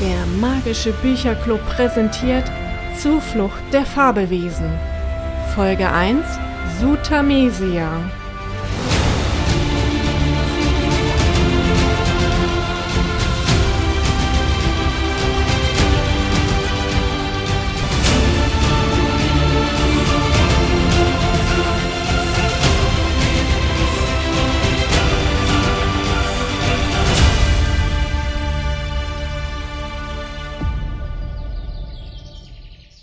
Der magische Bücherclub präsentiert Zuflucht der Fabelwesen. Folge 1 Sutamesia.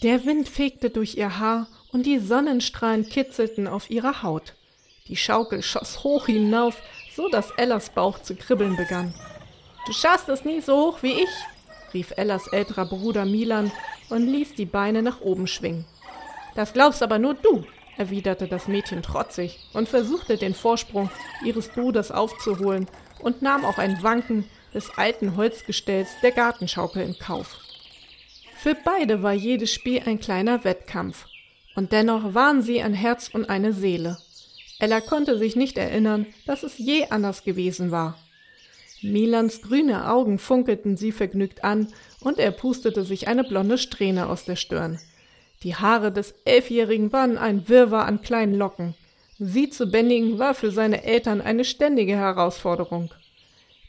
Der Wind fegte durch ihr Haar und die Sonnenstrahlen kitzelten auf ihrer Haut. Die Schaukel schoss hoch hinauf, so dass Ellas Bauch zu kribbeln begann. Du schaffst es nie so hoch wie ich, rief Ellas älterer Bruder Milan und ließ die Beine nach oben schwingen. Das glaubst aber nur du, erwiderte das Mädchen trotzig und versuchte den Vorsprung ihres Bruders aufzuholen und nahm auch ein Wanken des alten Holzgestells der Gartenschaukel in Kauf. Für beide war jedes Spiel ein kleiner Wettkampf. Und dennoch waren sie ein Herz und eine Seele. Ella konnte sich nicht erinnern, dass es je anders gewesen war. Milans grüne Augen funkelten sie vergnügt an und er pustete sich eine blonde Strähne aus der Stirn. Die Haare des Elfjährigen waren ein Wirrwarr an kleinen Locken. Sie zu bändigen war für seine Eltern eine ständige Herausforderung.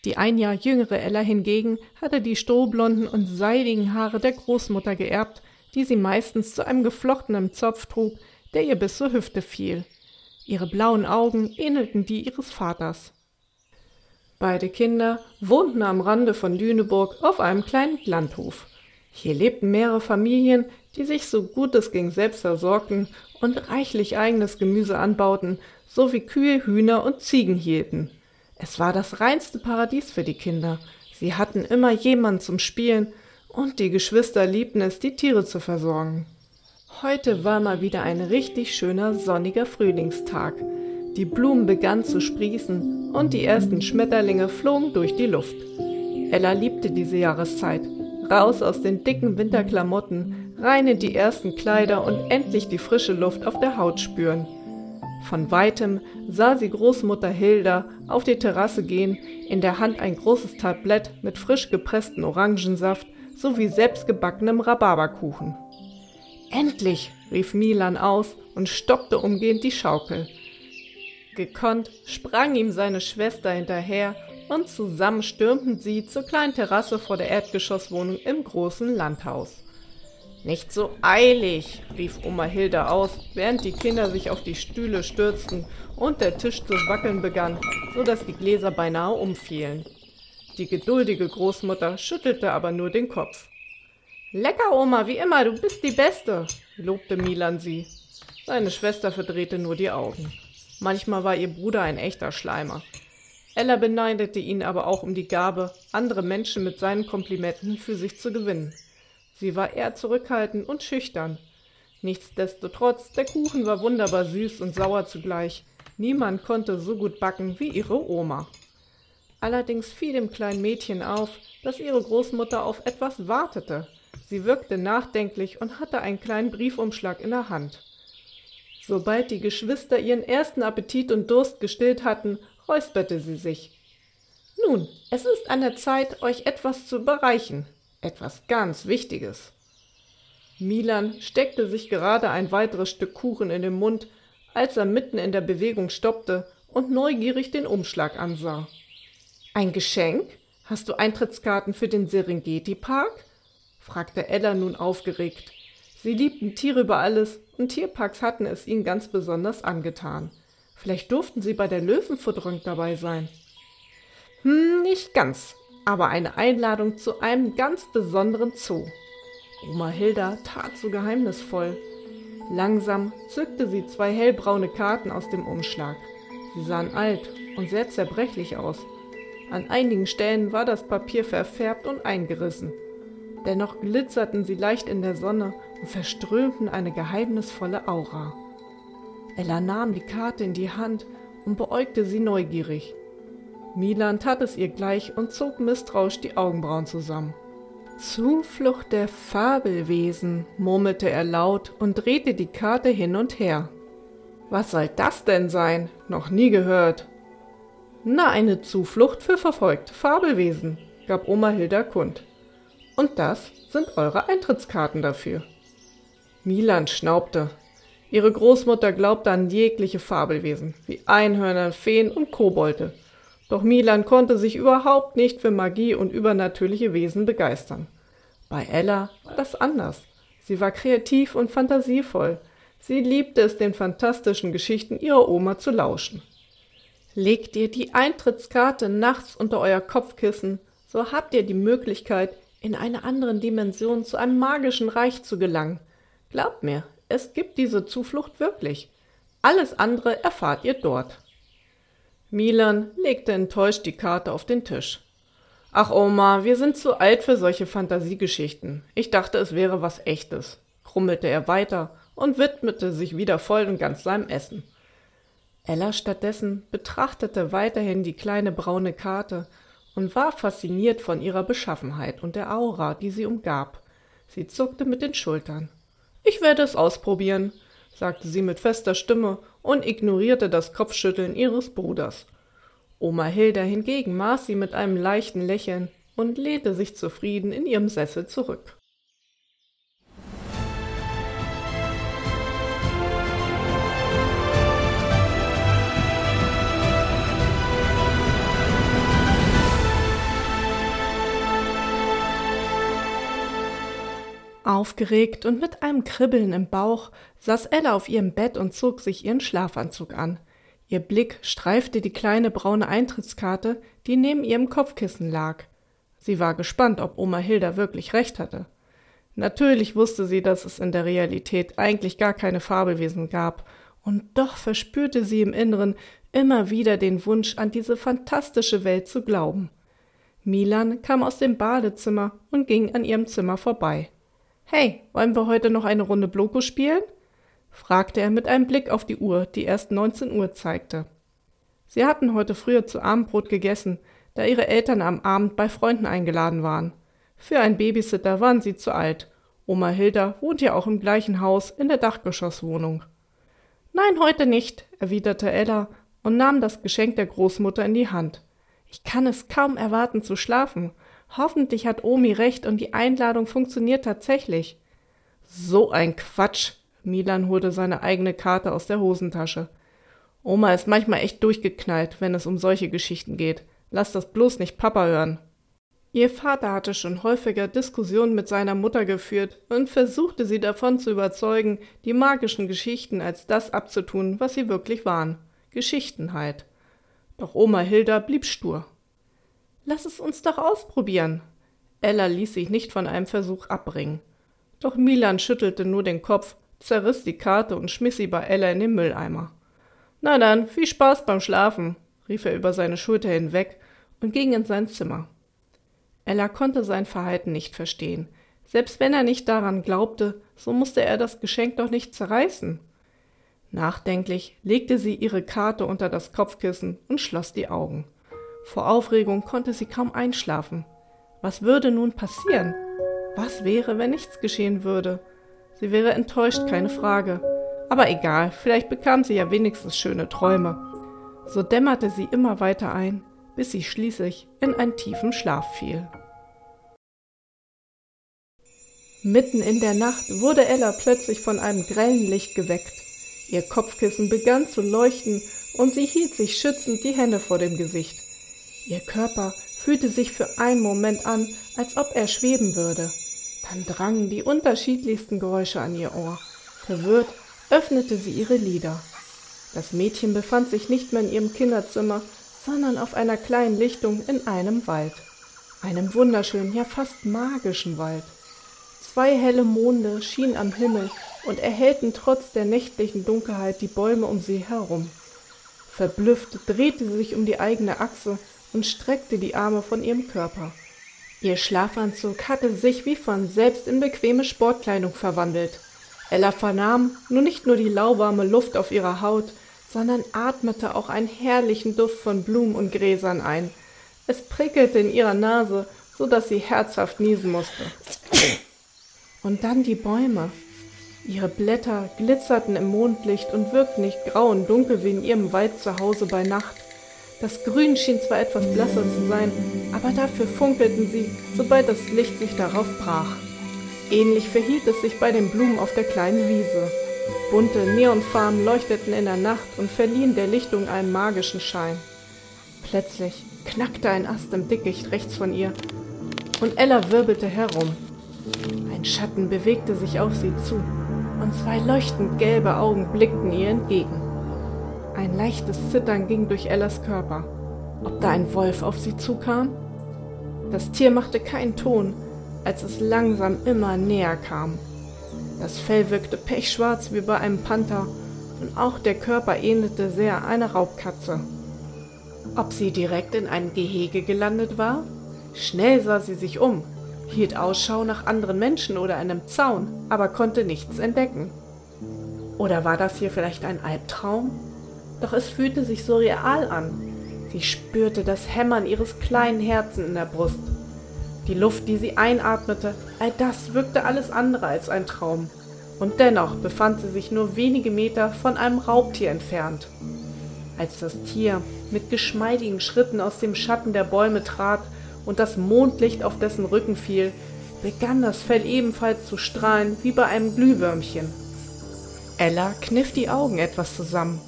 Die ein Jahr jüngere Ella hingegen hatte die strohblonden und seidigen Haare der Großmutter geerbt, die sie meistens zu einem geflochtenen Zopf trug, der ihr bis zur Hüfte fiel. Ihre blauen Augen ähnelten die ihres Vaters. Beide Kinder wohnten am Rande von Lüneburg auf einem kleinen Landhof. Hier lebten mehrere Familien, die sich so gut es ging selbst versorgten und reichlich eigenes Gemüse anbauten, sowie Kühe, Hühner und Ziegen hielten. Es war das reinste Paradies für die Kinder. Sie hatten immer jemand zum Spielen und die Geschwister liebten es, die Tiere zu versorgen. Heute war mal wieder ein richtig schöner sonniger Frühlingstag. Die Blumen begannen zu sprießen und die ersten Schmetterlinge flogen durch die Luft. Ella liebte diese Jahreszeit. Raus aus den dicken Winterklamotten, rein in die ersten Kleider und endlich die frische Luft auf der Haut spüren. Von weitem sah sie Großmutter Hilda auf die Terrasse gehen, in der Hand ein großes Tablett mit frisch gepresstem Orangensaft sowie selbstgebackenem Rhabarberkuchen. Endlich! rief Milan aus und stoppte umgehend die Schaukel. Gekonnt sprang ihm seine Schwester hinterher und zusammen stürmten sie zur kleinen Terrasse vor der Erdgeschosswohnung im großen Landhaus. Nicht so eilig, rief Oma Hilda aus, während die Kinder sich auf die Stühle stürzten und der Tisch zu wackeln begann, so dass die Gläser beinahe umfielen. Die geduldige Großmutter schüttelte aber nur den Kopf. Lecker, Oma, wie immer, du bist die Beste, lobte Milan sie. Seine Schwester verdrehte nur die Augen. Manchmal war ihr Bruder ein echter Schleimer. Ella beneidete ihn aber auch um die Gabe, andere Menschen mit seinen Komplimenten für sich zu gewinnen. Sie war eher zurückhaltend und schüchtern. Nichtsdestotrotz, der Kuchen war wunderbar süß und sauer zugleich. Niemand konnte so gut backen wie ihre Oma. Allerdings fiel dem kleinen Mädchen auf, dass ihre Großmutter auf etwas wartete. Sie wirkte nachdenklich und hatte einen kleinen Briefumschlag in der Hand. Sobald die Geschwister ihren ersten Appetit und Durst gestillt hatten, räusperte sie sich. Nun, es ist an der Zeit, euch etwas zu überreichen, etwas ganz Wichtiges. Milan steckte sich gerade ein weiteres Stück Kuchen in den Mund, als er mitten in der Bewegung stoppte und neugierig den Umschlag ansah. Ein Geschenk? Hast du Eintrittskarten für den Serengeti-Park? fragte Ella nun aufgeregt. Sie liebten Tiere über alles und Tierparks hatten es ihnen ganz besonders angetan. Vielleicht durften sie bei der Löwenfutterung dabei sein. Hm, nicht ganz, aber eine Einladung zu einem ganz besonderen Zoo. Oma Hilda tat so geheimnisvoll. Langsam zückte sie zwei hellbraune Karten aus dem Umschlag. Sie sahen alt und sehr zerbrechlich aus. An einigen Stellen war das Papier verfärbt und eingerissen. Dennoch glitzerten sie leicht in der Sonne und verströmten eine geheimnisvolle Aura. Ella nahm die Karte in die Hand und beäugte sie neugierig. Milan tat es ihr gleich und zog misstrauisch die Augenbrauen zusammen. Zuflucht der Fabelwesen, murmelte er laut und drehte die Karte hin und her. Was soll das denn sein? Noch nie gehört. Na, eine Zuflucht für verfolgte Fabelwesen, gab Oma Hilda kund. Und das sind eure Eintrittskarten dafür. Milan schnaubte. Ihre Großmutter glaubte an jegliche Fabelwesen, wie Einhörner, Feen und Kobolde. Doch Milan konnte sich überhaupt nicht für Magie und übernatürliche Wesen begeistern. Bei Ella war das anders. Sie war kreativ und fantasievoll. Sie liebte es, den fantastischen Geschichten ihrer Oma zu lauschen. Legt ihr die Eintrittskarte nachts unter euer Kopfkissen, so habt ihr die Möglichkeit, in einer anderen Dimension zu einem magischen Reich zu gelangen. Glaubt mir, es gibt diese Zuflucht wirklich. Alles andere erfahrt ihr dort. Milan legte enttäuscht die Karte auf den Tisch. Ach Oma, wir sind zu alt für solche Fantasiegeschichten. Ich dachte, es wäre was echtes, krummelte er weiter und widmete sich wieder voll und ganz seinem Essen. Ella stattdessen betrachtete weiterhin die kleine braune Karte und war fasziniert von ihrer Beschaffenheit und der Aura, die sie umgab. Sie zuckte mit den Schultern. Ich werde es ausprobieren, sagte sie mit fester Stimme und ignorierte das Kopfschütteln ihres Bruders. Oma Hilda hingegen maß sie mit einem leichten Lächeln und lehnte sich zufrieden in ihrem Sessel zurück. Aufgeregt und mit einem Kribbeln im Bauch saß Ella auf ihrem Bett und zog sich ihren Schlafanzug an. Ihr Blick streifte die kleine braune Eintrittskarte, die neben ihrem Kopfkissen lag. Sie war gespannt, ob Oma Hilda wirklich recht hatte. Natürlich wusste sie, dass es in der Realität eigentlich gar keine Fabelwesen gab, und doch verspürte sie im Inneren immer wieder den Wunsch, an diese fantastische Welt zu glauben. Milan kam aus dem Badezimmer und ging an ihrem Zimmer vorbei. Hey, wollen wir heute noch eine Runde Bloko spielen? fragte er mit einem Blick auf die Uhr, die erst 19 Uhr zeigte. Sie hatten heute früher zu Abendbrot gegessen, da ihre Eltern am Abend bei Freunden eingeladen waren. Für einen Babysitter waren sie zu alt. Oma Hilda wohnt ja auch im gleichen Haus in der Dachgeschosswohnung. Nein, heute nicht, erwiderte Ella und nahm das Geschenk der Großmutter in die Hand. Ich kann es kaum erwarten zu schlafen. Hoffentlich hat Omi recht und die Einladung funktioniert tatsächlich. So ein Quatsch. Milan holte seine eigene Karte aus der Hosentasche. Oma ist manchmal echt durchgeknallt, wenn es um solche Geschichten geht. Lass das bloß nicht Papa hören. Ihr Vater hatte schon häufiger Diskussionen mit seiner Mutter geführt und versuchte sie davon zu überzeugen, die magischen Geschichten als das abzutun, was sie wirklich waren. Geschichten halt. Doch Oma Hilda blieb stur. Lass es uns doch ausprobieren. Ella ließ sich nicht von einem Versuch abbringen. Doch Milan schüttelte nur den Kopf, zerriss die Karte und schmiss sie bei Ella in den Mülleimer. Na dann, viel Spaß beim Schlafen, rief er über seine Schulter hinweg und ging in sein Zimmer. Ella konnte sein Verhalten nicht verstehen. Selbst wenn er nicht daran glaubte, so musste er das Geschenk doch nicht zerreißen. Nachdenklich legte sie ihre Karte unter das Kopfkissen und schloss die Augen. Vor Aufregung konnte sie kaum einschlafen. Was würde nun passieren? Was wäre, wenn nichts geschehen würde? Sie wäre enttäuscht, keine Frage. Aber egal, vielleicht bekam sie ja wenigstens schöne Träume. So dämmerte sie immer weiter ein, bis sie schließlich in einen tiefen Schlaf fiel. Mitten in der Nacht wurde Ella plötzlich von einem grellen Licht geweckt. Ihr Kopfkissen begann zu leuchten und sie hielt sich schützend die Hände vor dem Gesicht. Ihr Körper fühlte sich für einen Moment an, als ob er schweben würde. Dann drangen die unterschiedlichsten Geräusche an ihr Ohr. Verwirrt öffnete sie ihre Lider. Das Mädchen befand sich nicht mehr in ihrem Kinderzimmer, sondern auf einer kleinen Lichtung in einem Wald. Einem wunderschönen, ja fast magischen Wald. Zwei helle Monde schienen am Himmel und erhellten trotz der nächtlichen Dunkelheit die Bäume um sie herum. Verblüfft drehte sie sich um die eigene Achse und streckte die Arme von ihrem Körper. Ihr Schlafanzug hatte sich wie von selbst in bequeme Sportkleidung verwandelt. Ella vernahm nun nicht nur die lauwarme Luft auf ihrer Haut, sondern atmete auch einen herrlichen Duft von Blumen und Gräsern ein. Es prickelte in ihrer Nase, so dass sie herzhaft niesen musste. Und dann die Bäume. Ihre Blätter glitzerten im Mondlicht und wirkten nicht grau und dunkel wie in ihrem Wald zu Hause bei Nacht. Das Grün schien zwar etwas blasser zu sein, aber dafür funkelten sie, sobald das Licht sich darauf brach. Ähnlich verhielt es sich bei den Blumen auf der kleinen Wiese. Bunte Neonfarben leuchteten in der Nacht und verliehen der Lichtung einen magischen Schein. Plötzlich knackte ein Ast im Dickicht rechts von ihr, und Ella wirbelte herum. Ein Schatten bewegte sich auf sie zu, und zwei leuchtend gelbe Augen blickten ihr entgegen. Ein leichtes Zittern ging durch Ellas Körper. Ob da ein Wolf auf sie zukam? Das Tier machte keinen Ton, als es langsam immer näher kam. Das Fell wirkte pechschwarz wie bei einem Panther und auch der Körper ähnelte sehr einer Raubkatze. Ob sie direkt in ein Gehege gelandet war? Schnell sah sie sich um, hielt Ausschau nach anderen Menschen oder einem Zaun, aber konnte nichts entdecken. Oder war das hier vielleicht ein Albtraum? Doch es fühlte sich so real an. Sie spürte das Hämmern ihres kleinen Herzens in der Brust. Die Luft, die sie einatmete, all das wirkte alles andere als ein Traum. Und dennoch befand sie sich nur wenige Meter von einem Raubtier entfernt. Als das Tier mit geschmeidigen Schritten aus dem Schatten der Bäume trat und das Mondlicht auf dessen Rücken fiel, begann das Fell ebenfalls zu strahlen wie bei einem Glühwürmchen. Ella kniff die Augen etwas zusammen.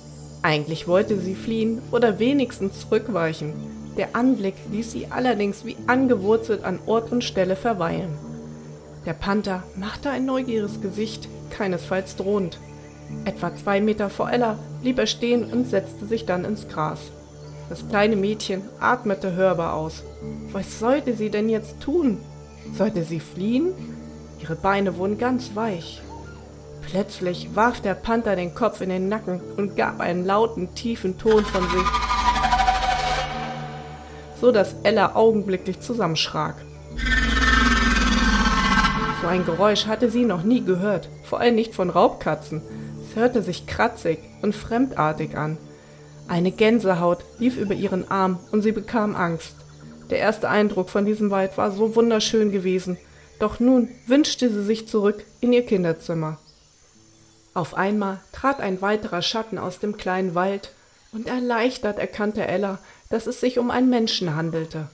Eigentlich wollte sie fliehen oder wenigstens zurückweichen, der Anblick ließ sie allerdings wie angewurzelt an Ort und Stelle verweilen. Der Panther machte ein neugieriges Gesicht, keinesfalls drohend. Etwa zwei Meter vor Ella blieb er stehen und setzte sich dann ins Gras. Das kleine Mädchen atmete hörbar aus. Was sollte sie denn jetzt tun? Sollte sie fliehen? Ihre Beine wurden ganz weich. Plötzlich warf der Panther den Kopf in den Nacken und gab einen lauten, tiefen Ton von sich so dass Ella augenblicklich zusammenschrak. So ein Geräusch hatte sie noch nie gehört, vor allem nicht von Raubkatzen. Es hörte sich kratzig und fremdartig an. Eine Gänsehaut lief über ihren Arm und sie bekam Angst. Der erste Eindruck von diesem Wald war so wunderschön gewesen, doch nun wünschte sie sich zurück in ihr Kinderzimmer. Auf einmal trat ein weiterer Schatten aus dem kleinen Wald, und erleichtert erkannte Ella, dass es sich um einen Menschen handelte.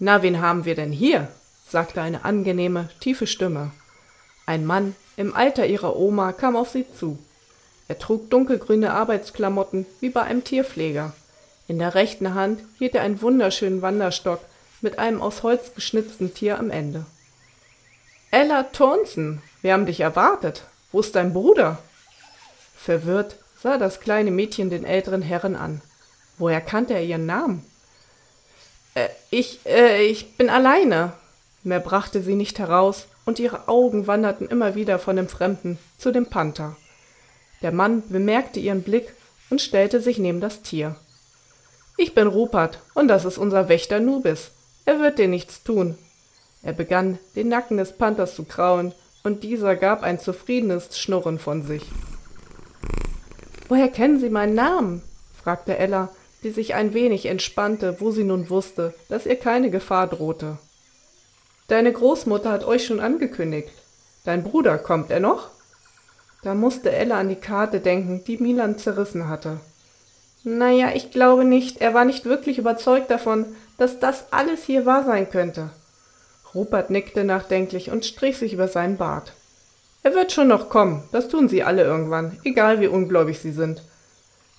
Na, wen haben wir denn hier? sagte eine angenehme, tiefe Stimme. Ein Mann im Alter ihrer Oma kam auf sie zu. Er trug dunkelgrüne Arbeitsklamotten wie bei einem Tierpfleger. In der rechten Hand hielt er einen wunderschönen Wanderstock mit einem aus Holz geschnitzten Tier am Ende. Ella Thornton, wir haben dich erwartet. Wo ist dein Bruder? Verwirrt sah das kleine Mädchen den älteren Herren an. Woher kannte er ihren Namen? Äh, ich, äh, ich bin alleine. Mehr brachte sie nicht heraus, und ihre Augen wanderten immer wieder von dem Fremden zu dem Panther. Der Mann bemerkte ihren Blick und stellte sich neben das Tier. Ich bin Rupert, und das ist unser Wächter Nubis. Er wird dir nichts tun. Er begann, den Nacken des Panthers zu krauen, und dieser gab ein zufriedenes Schnurren von sich. Woher kennen Sie meinen Namen? fragte Ella, die sich ein wenig entspannte, wo sie nun wusste, dass ihr keine Gefahr drohte. Deine Großmutter hat euch schon angekündigt. Dein Bruder, kommt er noch? Da musste Ella an die Karte denken, die Milan zerrissen hatte. Naja, ich glaube nicht. Er war nicht wirklich überzeugt davon, dass das alles hier wahr sein könnte. Rupert nickte nachdenklich und strich sich über seinen Bart. Er wird schon noch kommen, das tun sie alle irgendwann, egal wie ungläubig sie sind.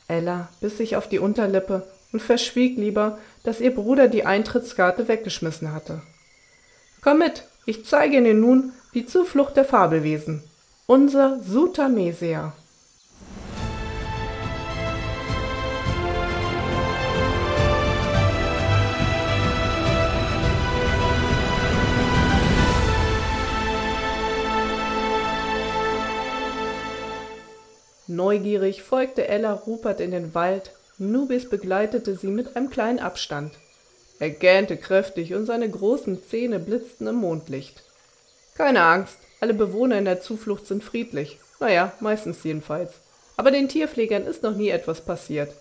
Ella biss sich auf die Unterlippe und verschwieg lieber, dass ihr Bruder die Eintrittskarte weggeschmissen hatte. Komm mit, ich zeige Ihnen nun die Zuflucht der Fabelwesen. Unser Sutamesia. Neugierig folgte Ella Rupert in den Wald, Nubis begleitete sie mit einem kleinen Abstand. Er gähnte kräftig und seine großen Zähne blitzten im Mondlicht. Keine Angst, alle Bewohner in der Zuflucht sind friedlich. Naja, meistens jedenfalls. Aber den Tierpflegern ist noch nie etwas passiert.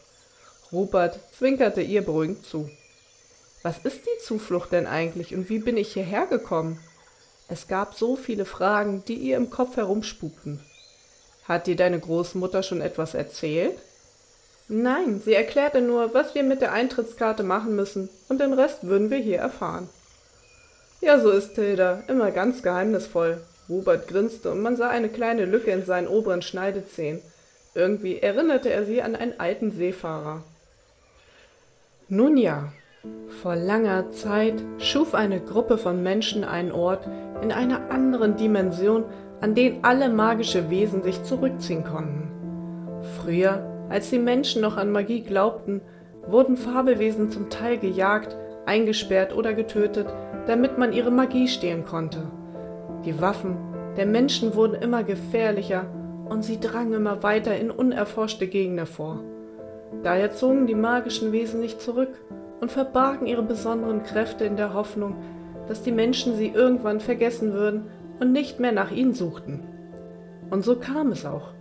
Rupert zwinkerte ihr beruhigend zu. Was ist die Zuflucht denn eigentlich und wie bin ich hierher gekommen? Es gab so viele Fragen, die ihr im Kopf herumspukten. Hat dir deine Großmutter schon etwas erzählt? Nein, sie erklärte nur, was wir mit der Eintrittskarte machen müssen, und den Rest würden wir hier erfahren. Ja, so ist Tilda, immer ganz geheimnisvoll. Robert grinste und man sah eine kleine Lücke in seinen oberen Schneidezähnen. Irgendwie erinnerte er sie an einen alten Seefahrer. Nun ja, vor langer Zeit schuf eine Gruppe von Menschen einen Ort in einer anderen Dimension, an den alle magische Wesen sich zurückziehen konnten. Früher, als die Menschen noch an Magie glaubten, wurden Fabelwesen zum Teil gejagt, eingesperrt oder getötet, damit man ihre Magie stehlen konnte. Die Waffen der Menschen wurden immer gefährlicher und sie drangen immer weiter in unerforschte Gegenden vor. Daher zogen die magischen Wesen sich zurück und verbargen ihre besonderen Kräfte in der Hoffnung, dass die Menschen sie irgendwann vergessen würden und nicht mehr nach ihnen suchten. Und so kam es auch.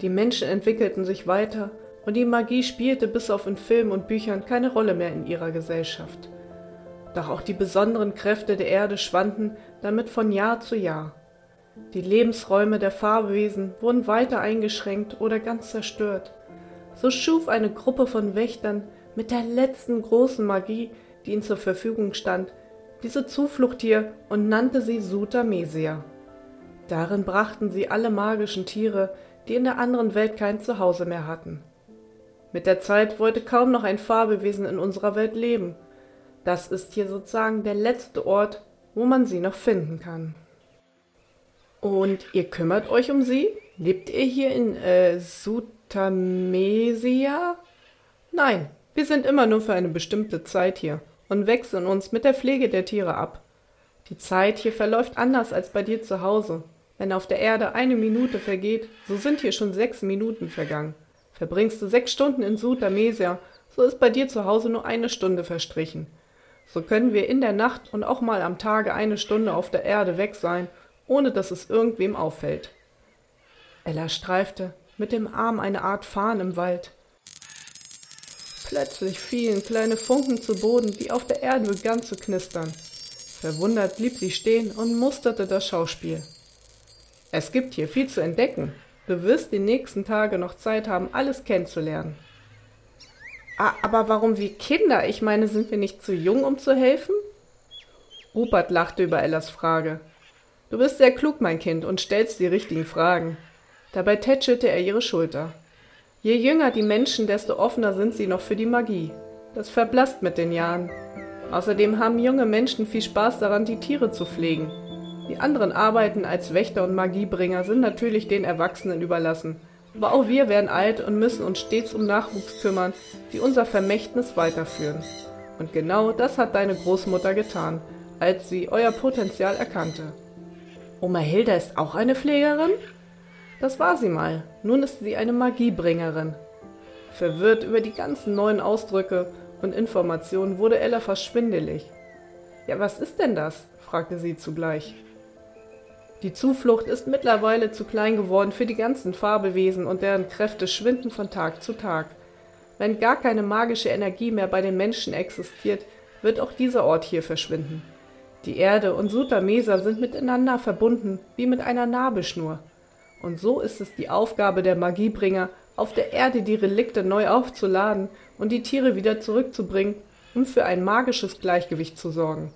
Die Menschen entwickelten sich weiter und die Magie spielte bis auf in Filmen und Büchern keine Rolle mehr in ihrer Gesellschaft. Doch auch die besonderen Kräfte der Erde schwanden damit von Jahr zu Jahr. Die Lebensräume der Farbewesen wurden weiter eingeschränkt oder ganz zerstört. So schuf eine Gruppe von Wächtern mit der letzten großen Magie, die ihnen zur Verfügung stand, diese Zuflucht hier und nannte sie Sutamesia. Darin brachten sie alle magischen Tiere, die in der anderen Welt kein Zuhause mehr hatten. Mit der Zeit wollte kaum noch ein Fabelwesen in unserer Welt leben. Das ist hier sozusagen der letzte Ort, wo man sie noch finden kann. Und ihr kümmert euch um sie? Lebt ihr hier in äh, Sutamesia? Nein, wir sind immer nur für eine bestimmte Zeit hier und wechseln uns mit der Pflege der Tiere ab. Die Zeit hier verläuft anders als bei dir zu Hause. Wenn auf der Erde eine Minute vergeht, so sind hier schon sechs Minuten vergangen. Verbringst du sechs Stunden in Sutamesia, so ist bei dir zu Hause nur eine Stunde verstrichen. So können wir in der Nacht und auch mal am Tage eine Stunde auf der Erde weg sein, ohne dass es irgendwem auffällt. Ella streifte mit dem Arm eine Art Fahnen im Wald. Plötzlich fielen kleine Funken zu Boden, die auf der Erde begannen zu knistern. Verwundert blieb sie stehen und musterte das Schauspiel. Es gibt hier viel zu entdecken. Du wirst die nächsten Tage noch Zeit haben, alles kennenzulernen. Ah, aber warum wie Kinder? Ich meine, sind wir nicht zu jung, um zu helfen? Rupert lachte über Ellas Frage. Du bist sehr klug, mein Kind, und stellst die richtigen Fragen. Dabei tätschelte er ihre Schulter. Je jünger die Menschen, desto offener sind sie noch für die Magie. Das verblasst mit den Jahren. Außerdem haben junge Menschen viel Spaß daran, die Tiere zu pflegen. Die anderen Arbeiten als Wächter und Magiebringer sind natürlich den Erwachsenen überlassen. Aber auch wir werden alt und müssen uns stets um Nachwuchs kümmern, die unser Vermächtnis weiterführen. Und genau das hat deine Großmutter getan, als sie euer Potenzial erkannte. Oma Hilda ist auch eine Pflegerin? Das war sie mal. Nun ist sie eine Magiebringerin. Verwirrt über die ganzen neuen Ausdrücke und Informationen wurde Ella fast schwindelig. Ja, was ist denn das? fragte sie zugleich. Die Zuflucht ist mittlerweile zu klein geworden für die ganzen Fabelwesen und deren Kräfte schwinden von Tag zu Tag. Wenn gar keine magische Energie mehr bei den Menschen existiert, wird auch dieser Ort hier verschwinden. Die Erde und Sutamesa sind miteinander verbunden wie mit einer Nabelschnur. Und so ist es die Aufgabe der Magiebringer, auf der Erde die Relikte neu aufzuladen und die Tiere wieder zurückzubringen, um für ein magisches Gleichgewicht zu sorgen.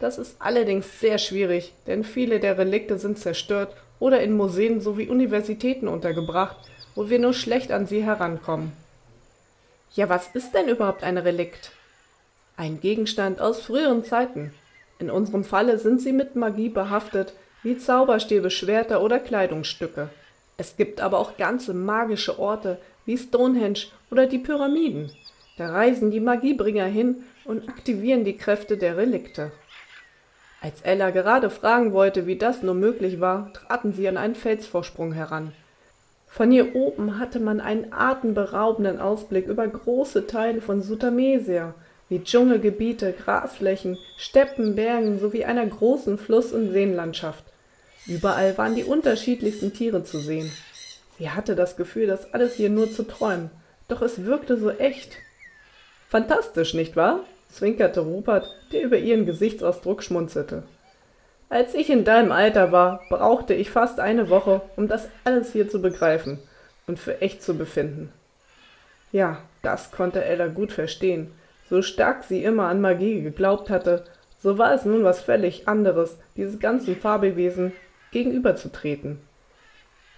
Das ist allerdings sehr schwierig, denn viele der Relikte sind zerstört oder in Museen sowie Universitäten untergebracht, wo wir nur schlecht an sie herankommen. Ja, was ist denn überhaupt ein Relikt? Ein Gegenstand aus früheren Zeiten. In unserem Falle sind sie mit Magie behaftet, wie Zauberstäbe, Schwerter oder Kleidungsstücke. Es gibt aber auch ganze magische Orte wie Stonehenge oder die Pyramiden. Da reisen die Magiebringer hin und aktivieren die Kräfte der Relikte. Als Ella gerade fragen wollte, wie das nur möglich war, traten sie an einen Felsvorsprung heran. Von hier oben hatte man einen atemberaubenden Ausblick über große Teile von Sutamesia, wie Dschungelgebiete, Grasflächen, Steppen, Bergen sowie einer großen Fluss- und Seenlandschaft. Überall waren die unterschiedlichsten Tiere zu sehen. Sie hatte das Gefühl, das alles hier nur zu träumen, doch es wirkte so echt. Fantastisch, nicht wahr? zwinkerte Rupert, der über ihren Gesichtsausdruck schmunzelte. Als ich in deinem Alter war, brauchte ich fast eine Woche, um das alles hier zu begreifen und für echt zu befinden. Ja, das konnte Ella gut verstehen. So stark sie immer an Magie geglaubt hatte, so war es nun was völlig anderes, dieses ganzen Fabelwesen gegenüberzutreten.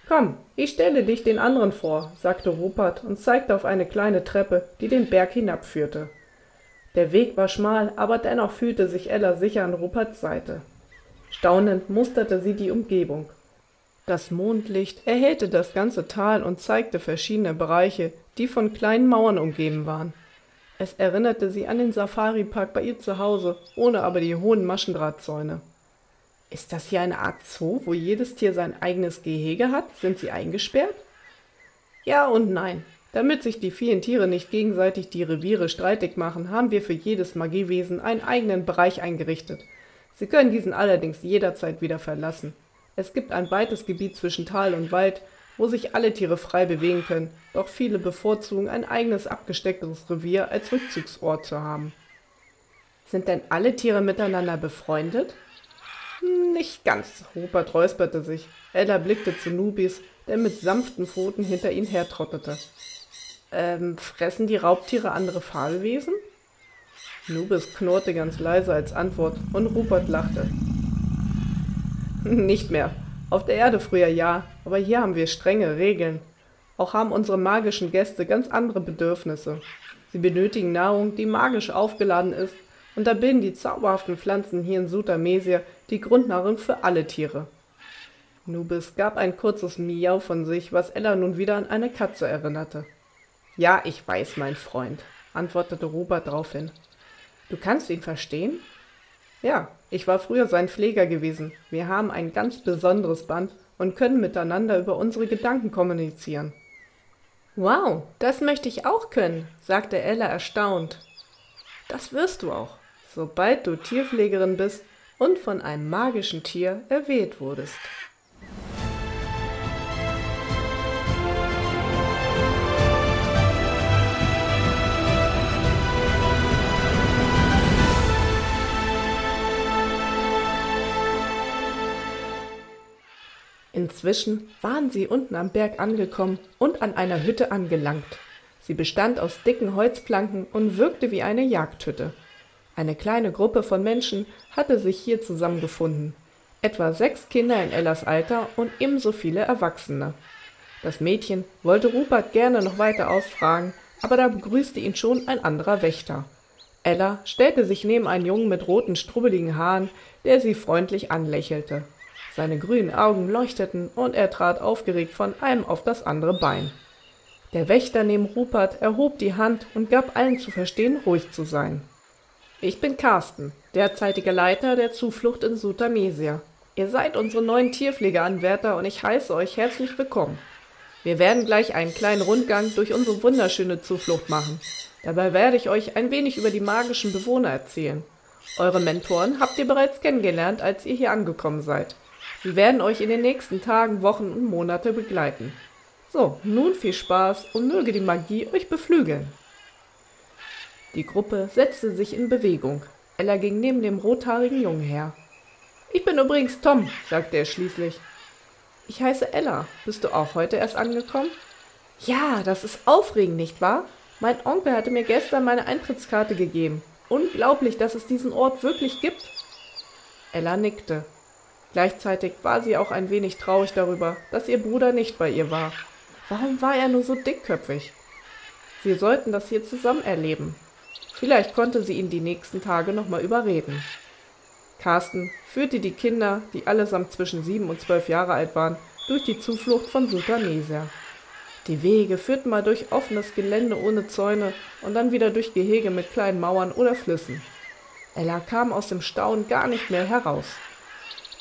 Komm, ich stelle dich den anderen vor, sagte Rupert und zeigte auf eine kleine Treppe, die den Berg hinabführte. Der Weg war schmal, aber dennoch fühlte sich Ella sicher an Ruperts Seite. Staunend musterte sie die Umgebung. Das Mondlicht erhellte das ganze Tal und zeigte verschiedene Bereiche, die von kleinen Mauern umgeben waren. Es erinnerte sie an den Safari-Park bei ihr zu Hause, ohne aber die hohen. Ist das hier eine Art Zoo, wo jedes Tier sein eigenes Gehege hat? Sind sie eingesperrt? Ja und nein. Damit sich die vielen Tiere nicht gegenseitig die Reviere streitig machen, haben wir für jedes Magiewesen einen eigenen Bereich eingerichtet. Sie können diesen allerdings jederzeit wieder verlassen. Es gibt ein weites Gebiet zwischen Tal und Wald, wo sich alle Tiere frei bewegen können, doch viele bevorzugen ein eigenes abgestecktes Revier als Rückzugsort zu haben. Sind denn alle Tiere miteinander befreundet? Nicht ganz, Rupert räusperte sich. Ella blickte zu Nubis, der mit sanften Pfoten hinter ihn hertrottete. Ähm, fressen die Raubtiere andere Fabelwesen? Nubis knurrte ganz leise als Antwort und Rupert lachte. Nicht mehr. Auf der Erde früher ja, aber hier haben wir strenge Regeln. Auch haben unsere magischen Gäste ganz andere Bedürfnisse. Sie benötigen Nahrung, die magisch aufgeladen ist und da bilden die zauberhaften Pflanzen hier in Sutamesia die Grundnahrung für alle Tiere. Nubis gab ein kurzes Miau von sich, was Ella nun wieder an eine Katze erinnerte. Ja, ich weiß, mein Freund, antwortete Robert daraufhin. Du kannst ihn verstehen? Ja, ich war früher sein Pfleger gewesen. Wir haben ein ganz besonderes Band und können miteinander über unsere Gedanken kommunizieren. Wow, das möchte ich auch können, sagte Ella erstaunt. Das wirst du auch sobald du Tierpflegerin bist und von einem magischen Tier erwählt wurdest. Inzwischen waren sie unten am Berg angekommen und an einer Hütte angelangt. Sie bestand aus dicken Holzplanken und wirkte wie eine Jagdhütte. Eine kleine Gruppe von Menschen hatte sich hier zusammengefunden, etwa sechs Kinder in Ellas Alter und ebenso viele Erwachsene. Das Mädchen wollte Rupert gerne noch weiter ausfragen, aber da begrüßte ihn schon ein anderer Wächter. Ella stellte sich neben einen Jungen mit roten, strubbeligen Haaren, der sie freundlich anlächelte. Seine grünen Augen leuchteten und er trat aufgeregt von einem auf das andere Bein. Der Wächter neben Rupert erhob die Hand und gab allen zu verstehen, ruhig zu sein. Ich bin Carsten, derzeitiger Leiter der Zuflucht in Sutamesia. Ihr seid unsere neuen Tierpflegeanwärter und ich heiße euch herzlich willkommen. Wir werden gleich einen kleinen Rundgang durch unsere wunderschöne Zuflucht machen. Dabei werde ich euch ein wenig über die magischen Bewohner erzählen. Eure Mentoren habt ihr bereits kennengelernt, als ihr hier angekommen seid. Sie werden euch in den nächsten Tagen, Wochen und Monate begleiten. So, nun viel Spaß und möge die Magie euch beflügeln. Die Gruppe setzte sich in Bewegung. Ella ging neben dem rothaarigen Jungen her. Ich bin übrigens Tom, sagte er schließlich. Ich heiße Ella. Bist du auch heute erst angekommen? Ja, das ist aufregend, nicht wahr? Mein Onkel hatte mir gestern meine Eintrittskarte gegeben. Unglaublich, dass es diesen Ort wirklich gibt. Ella nickte. Gleichzeitig war sie auch ein wenig traurig darüber, dass ihr Bruder nicht bei ihr war. Warum war er nur so dickköpfig? Sie sollten das hier zusammen erleben. Vielleicht konnte sie ihn die nächsten Tage nochmal überreden. Carsten führte die Kinder, die allesamt zwischen sieben und zwölf Jahre alt waren, durch die Zuflucht von Sutanesia. Die Wege führten mal durch offenes Gelände ohne Zäune und dann wieder durch Gehege mit kleinen Mauern oder Flüssen. Ella kam aus dem Staunen gar nicht mehr heraus.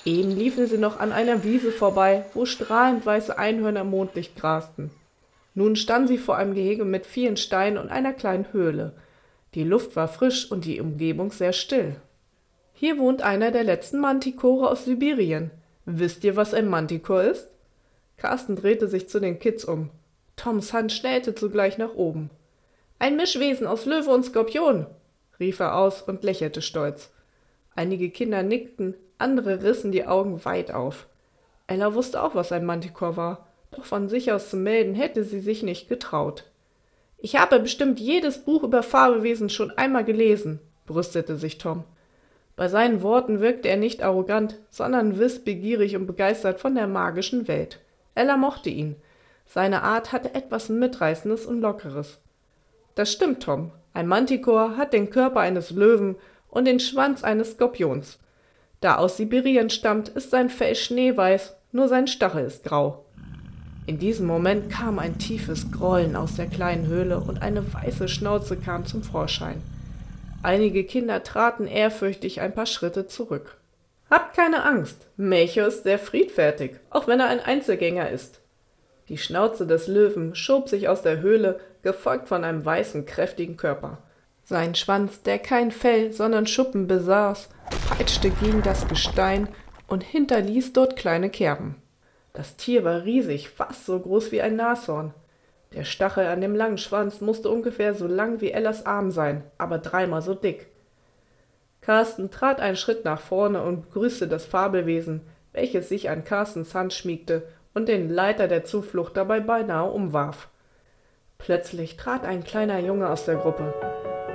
Eben liefen sie noch an einer Wiese vorbei, wo strahlend weiße Einhörner im Mondlicht grasten. Nun stand sie vor einem Gehege mit vielen Steinen und einer kleinen Höhle, die Luft war frisch und die Umgebung sehr still. Hier wohnt einer der letzten Mantikore aus Sibirien. Wisst ihr, was ein Manticore ist? Carsten drehte sich zu den Kids um. Toms Hand schnellte zugleich nach oben. Ein Mischwesen aus Löwe und Skorpion, rief er aus und lächelte stolz. Einige Kinder nickten, andere rissen die Augen weit auf. Ella wusste auch, was ein Manticore war, doch von sich aus zu melden hätte sie sich nicht getraut. Ich habe bestimmt jedes Buch über Fabelwesen schon einmal gelesen, brüstete sich Tom. Bei seinen Worten wirkte er nicht arrogant, sondern wissbegierig und begeistert von der magischen Welt. Ella mochte ihn. Seine Art hatte etwas Mitreißendes und Lockeres. Das stimmt, Tom. Ein Manticore hat den Körper eines Löwen und den Schwanz eines Skorpions. Da aus Sibirien stammt, ist sein Fell schneeweiß, nur sein Stachel ist grau. In diesem Moment kam ein tiefes Grollen aus der kleinen Höhle und eine weiße Schnauze kam zum Vorschein. Einige Kinder traten ehrfürchtig ein paar Schritte zurück. Habt keine Angst, Melchior ist sehr friedfertig, auch wenn er ein Einzelgänger ist. Die Schnauze des Löwen schob sich aus der Höhle, gefolgt von einem weißen, kräftigen Körper. Sein Schwanz, der kein Fell, sondern Schuppen besaß, peitschte gegen das Gestein und hinterließ dort kleine Kerben. Das Tier war riesig, fast so groß wie ein Nashorn. Der Stachel an dem langen Schwanz musste ungefähr so lang wie Ellas Arm sein, aber dreimal so dick. Carsten trat einen Schritt nach vorne und begrüßte das Fabelwesen, welches sich an Carstens Hand schmiegte und den Leiter der Zuflucht dabei beinahe umwarf. Plötzlich trat ein kleiner Junge aus der Gruppe.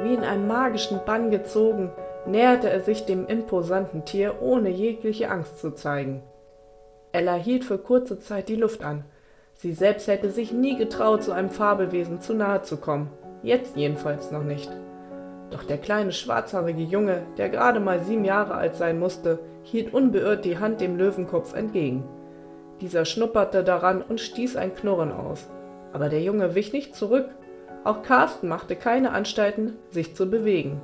Wie in einen magischen Bann gezogen, näherte er sich dem imposanten Tier, ohne jegliche Angst zu zeigen. Ella hielt für kurze Zeit die Luft an. Sie selbst hätte sich nie getraut, so einem Fabelwesen zu nahe zu kommen. Jetzt jedenfalls noch nicht. Doch der kleine schwarzhaarige Junge, der gerade mal sieben Jahre alt sein musste, hielt unbeirrt die Hand dem Löwenkopf entgegen. Dieser schnupperte daran und stieß ein Knurren aus. Aber der Junge wich nicht zurück. Auch Carsten machte keine Anstalten, sich zu bewegen.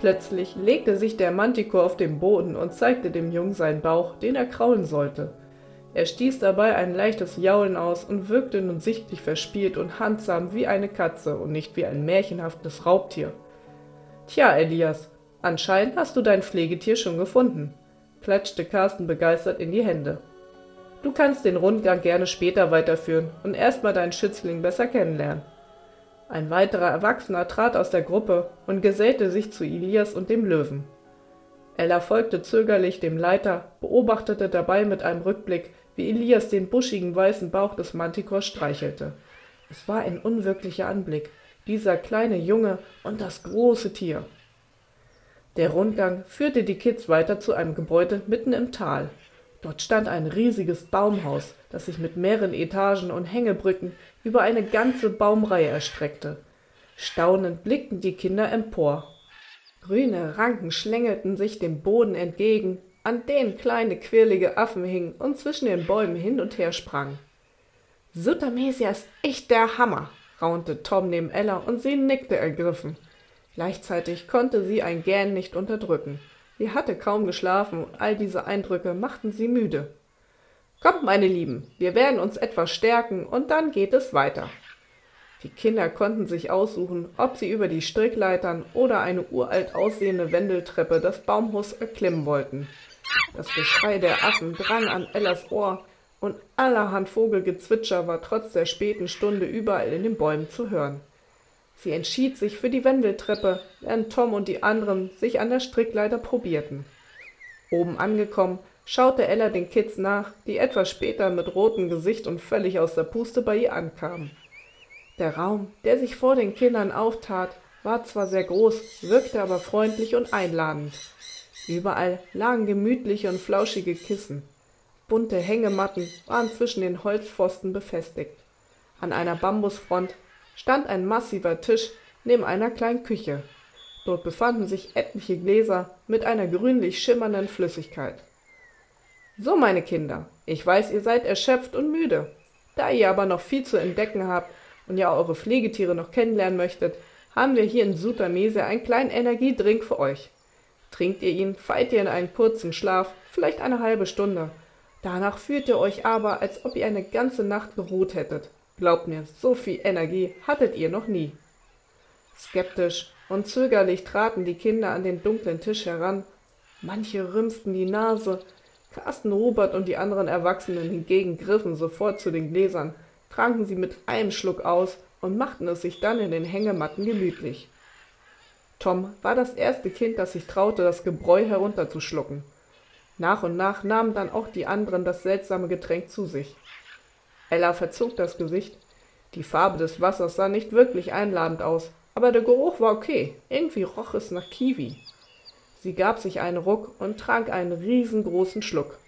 Plötzlich legte sich der Manticore auf den Boden und zeigte dem Jungen seinen Bauch, den er kraulen sollte. Er stieß dabei ein leichtes Jaulen aus und wirkte nun sichtlich verspielt und handsam wie eine Katze und nicht wie ein märchenhaftes Raubtier. Tja, Elias, anscheinend hast du dein Pflegetier schon gefunden, klatschte Carsten begeistert in die Hände. Du kannst den Rundgang gerne später weiterführen und erstmal deinen Schützling besser kennenlernen. Ein weiterer Erwachsener trat aus der Gruppe und gesellte sich zu Elias und dem Löwen. Ella folgte zögerlich dem Leiter, beobachtete dabei mit einem Rückblick, wie Elias den buschigen weißen Bauch des Mantikors streichelte. Es war ein unwirklicher Anblick, dieser kleine Junge und das große Tier. Der Rundgang führte die Kids weiter zu einem Gebäude mitten im Tal. Dort stand ein riesiges Baumhaus, das sich mit mehreren Etagen und Hängebrücken über eine ganze Baumreihe erstreckte. Staunend blickten die Kinder empor. Grüne Ranken schlängelten sich dem Boden entgegen, an denen kleine quirlige Affen hingen und zwischen den Bäumen hin und her sprangen. Sutamesia ist echt der Hammer, raunte Tom neben Ella und sie nickte ergriffen. Gleichzeitig konnte sie ein Gähnen nicht unterdrücken. Sie hatte kaum geschlafen und all diese Eindrücke machten sie müde. Kommt, meine Lieben, wir werden uns etwas stärken und dann geht es weiter. Die Kinder konnten sich aussuchen, ob sie über die Strickleitern oder eine uralt aussehende Wendeltreppe das Baumhaus erklimmen wollten. Das Geschrei der Affen drang an Ellas Ohr und allerhand Vogelgezwitscher war trotz der späten Stunde überall in den Bäumen zu hören. Sie entschied sich für die Wendeltreppe, während Tom und die anderen sich an der Strickleiter probierten. Oben angekommen, schaute Ella den Kids nach, die etwas später mit rotem Gesicht und völlig aus der Puste bei ihr ankamen. Der Raum, der sich vor den Kindern auftat, war zwar sehr groß, wirkte aber freundlich und einladend. Überall lagen gemütliche und flauschige Kissen. Bunte Hängematten waren zwischen den Holzpfosten befestigt. An einer Bambusfront stand ein massiver Tisch neben einer kleinen Küche. Dort befanden sich etliche Gläser mit einer grünlich schimmernden Flüssigkeit. So, meine Kinder, ich weiß, ihr seid erschöpft und müde. Da ihr aber noch viel zu entdecken habt und ja eure Pflegetiere noch kennenlernen möchtet, haben wir hier in Sutamese einen kleinen Energiedrink für euch. Trinkt ihr ihn, fallt ihr in einen kurzen Schlaf, vielleicht eine halbe Stunde. Danach fühlt ihr euch aber, als ob ihr eine ganze Nacht geruht hättet. Glaubt mir, so viel Energie hattet ihr noch nie. Skeptisch und zögerlich traten die Kinder an den dunklen Tisch heran. Manche rümpften die Nase. Carsten, Robert und die anderen Erwachsenen hingegen griffen sofort zu den Gläsern, tranken sie mit einem Schluck aus und machten es sich dann in den Hängematten gemütlich. Tom war das erste Kind, das sich traute, das Gebräu herunterzuschlucken. Nach und nach nahmen dann auch die anderen das seltsame Getränk zu sich. Ella verzog das Gesicht. Die Farbe des Wassers sah nicht wirklich einladend aus, aber der Geruch war okay. Irgendwie roch es nach Kiwi. Sie gab sich einen Ruck und trank einen riesengroßen Schluck.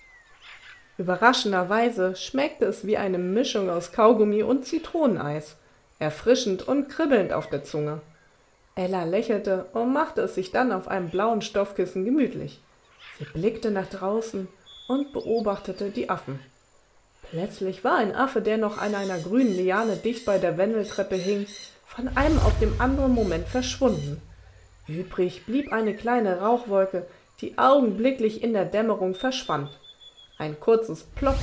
Überraschenderweise schmeckte es wie eine Mischung aus Kaugummi und Zitroneneis, erfrischend und kribbelnd auf der Zunge. Ella lächelte und machte es sich dann auf einem blauen Stoffkissen gemütlich. Sie blickte nach draußen und beobachtete die Affen. Plötzlich war ein Affe, der noch an einer grünen Liane dicht bei der Wendeltreppe hing, von einem auf dem anderen Moment verschwunden. Übrig blieb eine kleine Rauchwolke, die augenblicklich in der Dämmerung verschwand. Ein kurzes Plopp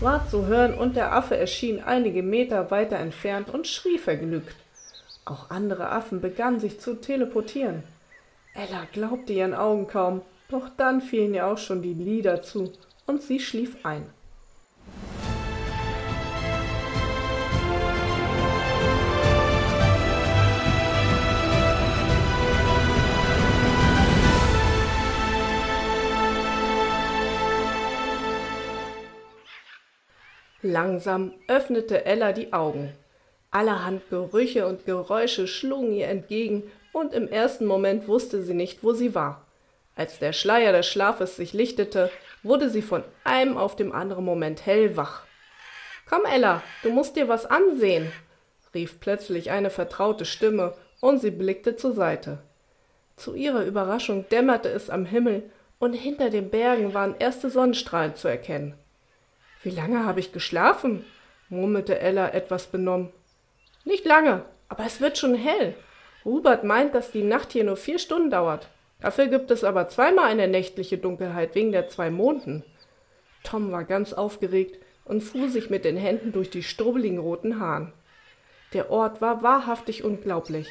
war zu hören und der Affe erschien einige Meter weiter entfernt und schrie vergnügt. Auch andere Affen begannen sich zu teleportieren. Ella glaubte ihren Augen kaum, doch dann fielen ihr auch schon die Lieder zu und sie schlief ein. Langsam öffnete Ella die Augen. Allerhand Gerüche und Geräusche schlugen ihr entgegen, und im ersten Moment wusste sie nicht, wo sie war. Als der Schleier des Schlafes sich lichtete, wurde sie von einem auf dem anderen Moment hellwach. Komm, Ella, du musst dir was ansehen, rief plötzlich eine vertraute Stimme, und sie blickte zur Seite. Zu ihrer Überraschung dämmerte es am Himmel, und hinter den Bergen waren erste Sonnenstrahlen zu erkennen. Wie lange habe ich geschlafen? murmelte Ella etwas benommen. Nicht lange, aber es wird schon hell. Hubert meint, dass die Nacht hier nur vier Stunden dauert. Dafür gibt es aber zweimal eine nächtliche Dunkelheit wegen der zwei Monden. Tom war ganz aufgeregt und fuhr sich mit den Händen durch die strubbeligen roten Haaren. Der Ort war wahrhaftig unglaublich.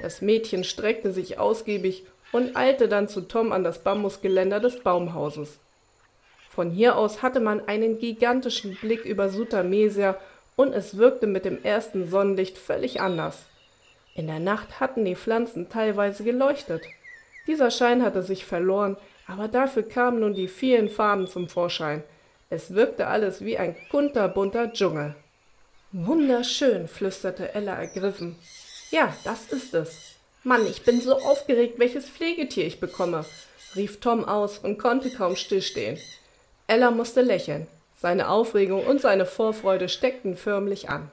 Das Mädchen streckte sich ausgiebig und eilte dann zu Tom an das Bambusgeländer des Baumhauses. Von hier aus hatte man einen gigantischen Blick über Sutamesia und es wirkte mit dem ersten Sonnenlicht völlig anders. In der Nacht hatten die Pflanzen teilweise geleuchtet. Dieser Schein hatte sich verloren, aber dafür kamen nun die vielen Farben zum Vorschein. Es wirkte alles wie ein kunterbunter Dschungel. Wunderschön, flüsterte Ella ergriffen. Ja, das ist es. Mann, ich bin so aufgeregt, welches Pflegetier ich bekomme, rief Tom aus und konnte kaum stillstehen. Ella musste lächeln. Seine Aufregung und seine Vorfreude steckten förmlich an.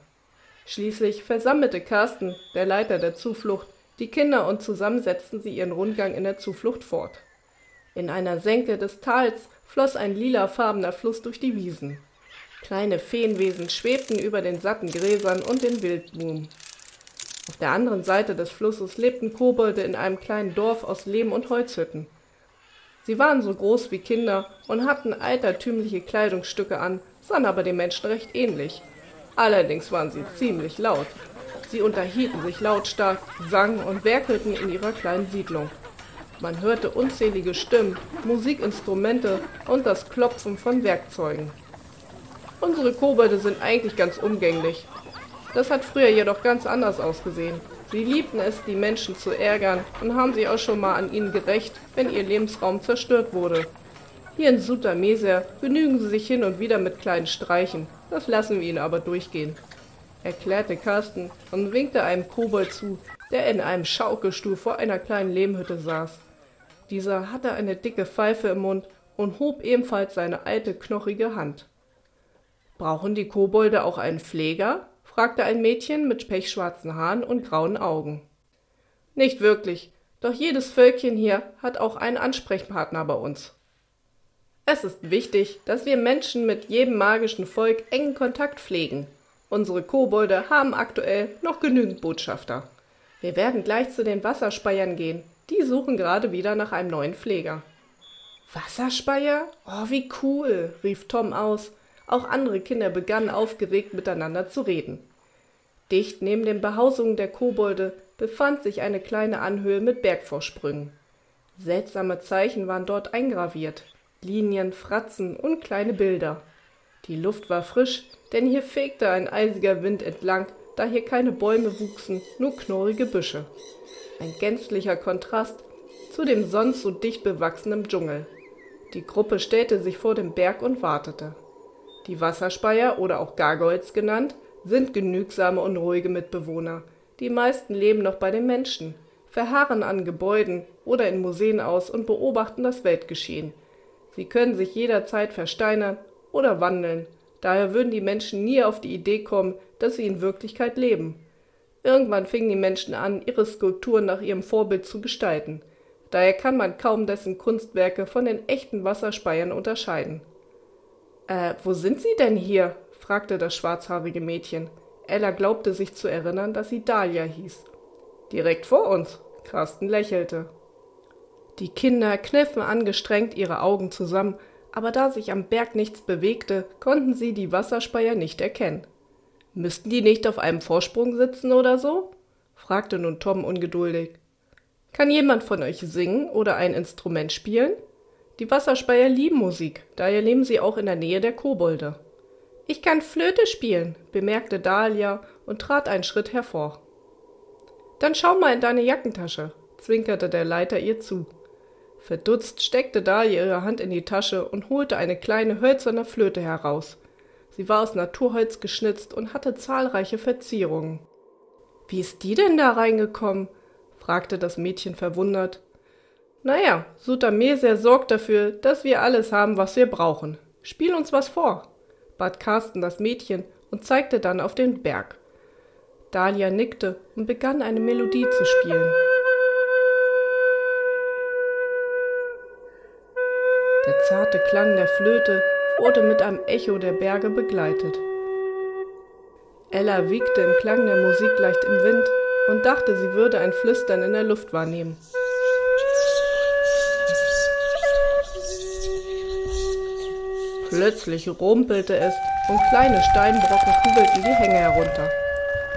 Schließlich versammelte Carsten, der Leiter der Zuflucht, die Kinder und zusammen setzten sie ihren Rundgang in der Zuflucht fort. In einer Senke des Tals floss ein lilafarbener Fluss durch die Wiesen. Kleine Feenwesen schwebten über den satten Gräsern und den Wildblumen. Auf der anderen Seite des Flusses lebten Kobolde in einem kleinen Dorf aus Lehm und Holzhütten. Sie waren so groß wie Kinder und hatten altertümliche Kleidungsstücke an, sahen aber den Menschen recht ähnlich. Allerdings waren sie ziemlich laut. Sie unterhielten sich lautstark, sangen und werkelten in ihrer kleinen Siedlung. Man hörte unzählige Stimmen, Musikinstrumente und das Klopfen von Werkzeugen. Unsere Kobolde sind eigentlich ganz umgänglich. Das hat früher jedoch ganz anders ausgesehen. Sie liebten es, die Menschen zu ärgern und haben sich auch schon mal an ihnen gerecht, wenn ihr Lebensraum zerstört wurde. Hier in Sutameser genügen sie sich hin und wieder mit kleinen Streichen. Das lassen wir ihnen aber durchgehen, erklärte Carsten und winkte einem Kobold zu, der in einem Schaukelstuhl vor einer kleinen Lehmhütte saß. Dieser hatte eine dicke Pfeife im Mund und hob ebenfalls seine alte, knochige Hand. Brauchen die Kobolde auch einen Pfleger? Fragte ein Mädchen mit pechschwarzen Haaren und grauen Augen. Nicht wirklich, doch jedes Völkchen hier hat auch einen Ansprechpartner bei uns. Es ist wichtig, dass wir Menschen mit jedem magischen Volk engen Kontakt pflegen. Unsere Kobolde haben aktuell noch genügend Botschafter. Wir werden gleich zu den Wasserspeiern gehen. Die suchen gerade wieder nach einem neuen Pfleger. Wasserspeier? Oh, wie cool, rief Tom aus auch andere Kinder begannen aufgeregt miteinander zu reden. Dicht neben den Behausungen der Kobolde befand sich eine kleine Anhöhe mit Bergvorsprüngen. Seltsame Zeichen waren dort eingraviert, Linien, Fratzen und kleine Bilder. Die Luft war frisch, denn hier fegte ein eisiger Wind entlang, da hier keine Bäume wuchsen, nur knorrige Büsche. Ein gänzlicher Kontrast zu dem sonst so dicht bewachsenen Dschungel. Die Gruppe stellte sich vor dem Berg und wartete. Die Wasserspeier oder auch Gargoyles genannt, sind genügsame und ruhige Mitbewohner. Die meisten leben noch bei den Menschen, verharren an Gebäuden oder in Museen aus und beobachten das Weltgeschehen. Sie können sich jederzeit versteinern oder wandeln. Daher würden die Menschen nie auf die Idee kommen, dass sie in Wirklichkeit leben. Irgendwann fingen die Menschen an, ihre Skulpturen nach ihrem Vorbild zu gestalten. Daher kann man kaum dessen Kunstwerke von den echten Wasserspeiern unterscheiden. Äh, wo sind Sie denn hier? fragte das schwarzhaarige Mädchen. Ella glaubte sich zu erinnern, dass sie Dahlia hieß. Direkt vor uns. Carsten lächelte. Die Kinder kniffen angestrengt ihre Augen zusammen, aber da sich am Berg nichts bewegte, konnten sie die Wasserspeier nicht erkennen. Müssten die nicht auf einem Vorsprung sitzen oder so? fragte nun Tom ungeduldig. Kann jemand von euch singen oder ein Instrument spielen? Die Wasserspeier lieben Musik, daher leben sie auch in der Nähe der Kobolde. Ich kann Flöte spielen, bemerkte Dahlia und trat einen Schritt hervor. Dann schau mal in deine Jackentasche, zwinkerte der Leiter ihr zu. Verdutzt steckte Dahlia ihre Hand in die Tasche und holte eine kleine hölzerne Flöte heraus. Sie war aus Naturholz geschnitzt und hatte zahlreiche Verzierungen. Wie ist die denn da reingekommen? fragte das Mädchen verwundert. Naja, Sutameser sorgt dafür, dass wir alles haben, was wir brauchen. Spiel uns was vor, bat Carsten das Mädchen und zeigte dann auf den Berg. Dahlia nickte und begann eine Melodie zu spielen. Der zarte Klang der Flöte wurde mit einem Echo der Berge begleitet. Ella wiegte im Klang der Musik leicht im Wind und dachte, sie würde ein Flüstern in der Luft wahrnehmen. Plötzlich rumpelte es und kleine Steinbrocken kugelten die Hänge herunter.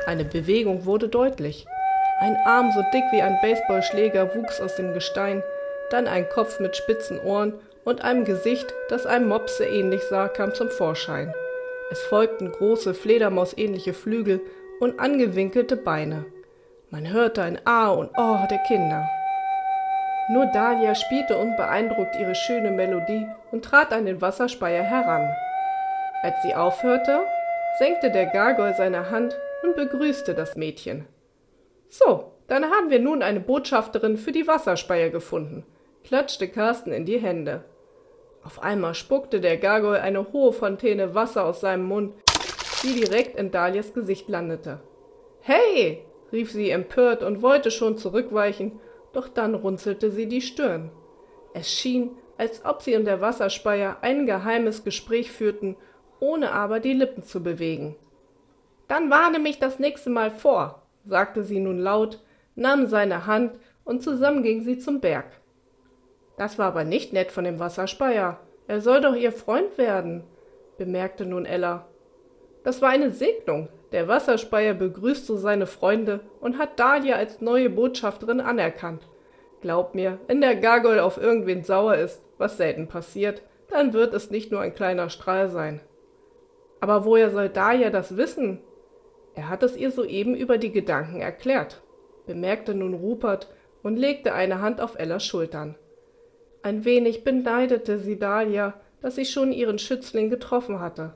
Eine Bewegung wurde deutlich. Ein Arm so dick wie ein Baseballschläger wuchs aus dem Gestein, dann ein Kopf mit spitzen Ohren und einem Gesicht, das einem Mopse ähnlich sah, kam zum Vorschein. Es folgten große Fledermausähnliche Flügel und angewinkelte Beine. Man hörte ein Ah und Oh der Kinder. Nur Dahlia spielte unbeeindruckt ihre schöne Melodie und trat an den Wasserspeier heran. Als sie aufhörte, senkte der Gargoll seine Hand und begrüßte das Mädchen. So, dann haben wir nun eine Botschafterin für die Wasserspeier gefunden, klatschte Carsten in die Hände. Auf einmal spuckte der Gargoyle eine hohe Fontäne Wasser aus seinem Mund, die direkt in Dahlias Gesicht landete. Hey! rief sie empört und wollte schon zurückweichen, doch dann runzelte sie die Stirn. Es schien, als ob sie und der Wasserspeier ein geheimes Gespräch führten, ohne aber die Lippen zu bewegen. Dann warne mich das nächste Mal vor, sagte sie nun laut, nahm seine Hand und zusammen gingen sie zum Berg. Das war aber nicht nett von dem Wasserspeier. Er soll doch ihr Freund werden, bemerkte nun Ella. Das war eine Segnung. Der Wasserspeier begrüßte seine Freunde und hat Dahlia als neue Botschafterin anerkannt. Glaub mir, wenn der Gargoyle auf irgendwen sauer ist, was selten passiert, dann wird es nicht nur ein kleiner Strahl sein. Aber woher soll Dahlia das wissen? Er hat es ihr soeben über die Gedanken erklärt, bemerkte nun Rupert und legte eine Hand auf Ellas Schultern. Ein wenig beneidete sie Dahlia, dass sie schon ihren Schützling getroffen hatte.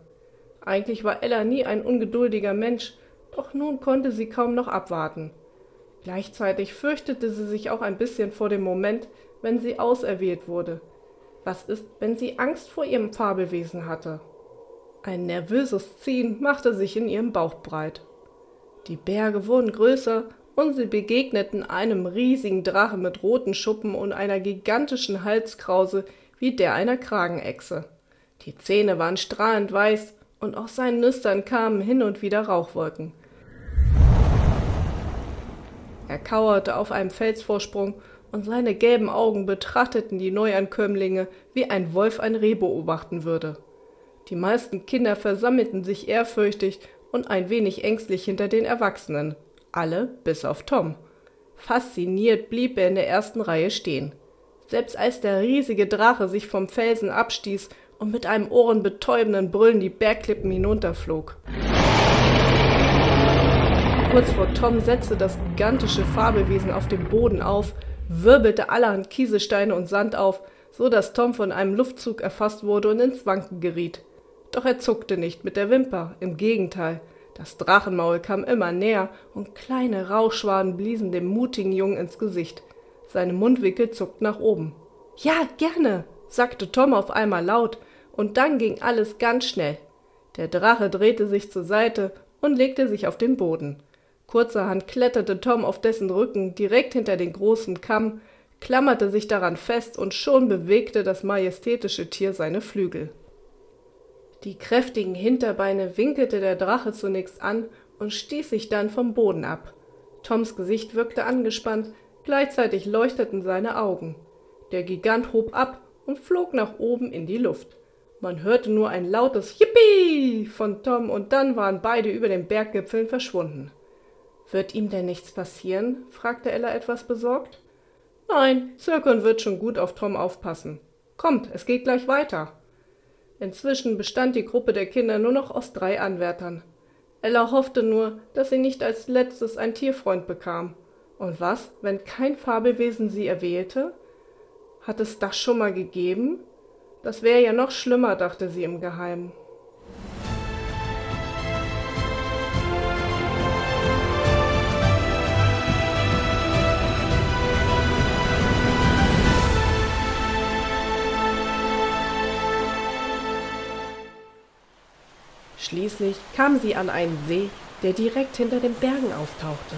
Eigentlich war Ella nie ein ungeduldiger Mensch, doch nun konnte sie kaum noch abwarten. Gleichzeitig fürchtete sie sich auch ein bisschen vor dem Moment, wenn sie auserwählt wurde. Was ist, wenn sie Angst vor ihrem Fabelwesen hatte? Ein nervöses Ziehen machte sich in ihrem Bauch breit. Die Berge wurden größer und sie begegneten einem riesigen Drachen mit roten Schuppen und einer gigantischen Halskrause wie der einer Kragenechse. Die Zähne waren strahlend weiß und aus seinen Nüstern kamen hin und wieder Rauchwolken. Er kauerte auf einem Felsvorsprung und seine gelben Augen betrachteten die Neuankömmlinge, wie ein Wolf ein Reh beobachten würde. Die meisten Kinder versammelten sich ehrfürchtig und ein wenig ängstlich hinter den Erwachsenen, alle bis auf Tom. Fasziniert blieb er in der ersten Reihe stehen. Selbst als der riesige Drache sich vom Felsen abstieß und mit einem ohrenbetäubenden Brüllen die Bergklippen hinunterflog. Kurz vor Tom setzte das gigantische Fabelwesen auf dem Boden auf, wirbelte allerhand Kieselsteine und Sand auf, so dass Tom von einem Luftzug erfasst wurde und ins Wanken geriet. Doch er zuckte nicht mit der Wimper, im Gegenteil, Das Drachenmaul kam immer näher und kleine Rauchschwaden bliesen dem mutigen Jungen ins Gesicht. Seine Mundwinkel zuckten nach oben. Ja, gerne, sagte Tom auf einmal laut, und dann ging alles ganz schnell. Der Drache drehte sich zur Seite und legte sich auf den Boden. Kurzerhand kletterte Tom auf dessen Rücken direkt hinter den großen Kamm, klammerte sich daran fest und schon bewegte das majestätische Tier seine Flügel. Die kräftigen Hinterbeine winkelte der Drache zunächst an und stieß sich dann vom Boden ab. Toms Gesicht wirkte angespannt, gleichzeitig leuchteten seine Augen. Der Gigant hob ab und flog nach oben in die Luft. Man hörte nur ein lautes Yippie von Tom und dann waren beide über den Berggipfeln verschwunden. Wird ihm denn nichts passieren? fragte Ella etwas besorgt. Nein, Zirkon wird schon gut auf Tom aufpassen. Kommt, es geht gleich weiter. Inzwischen bestand die Gruppe der Kinder nur noch aus drei Anwärtern. Ella hoffte nur, dass sie nicht als letztes ein Tierfreund bekam. Und was, wenn kein Fabelwesen sie erwählte? Hat es das schon mal gegeben? Das wäre ja noch schlimmer, dachte sie im Geheimen. Schließlich kam sie an einen See, der direkt hinter den Bergen auftauchte.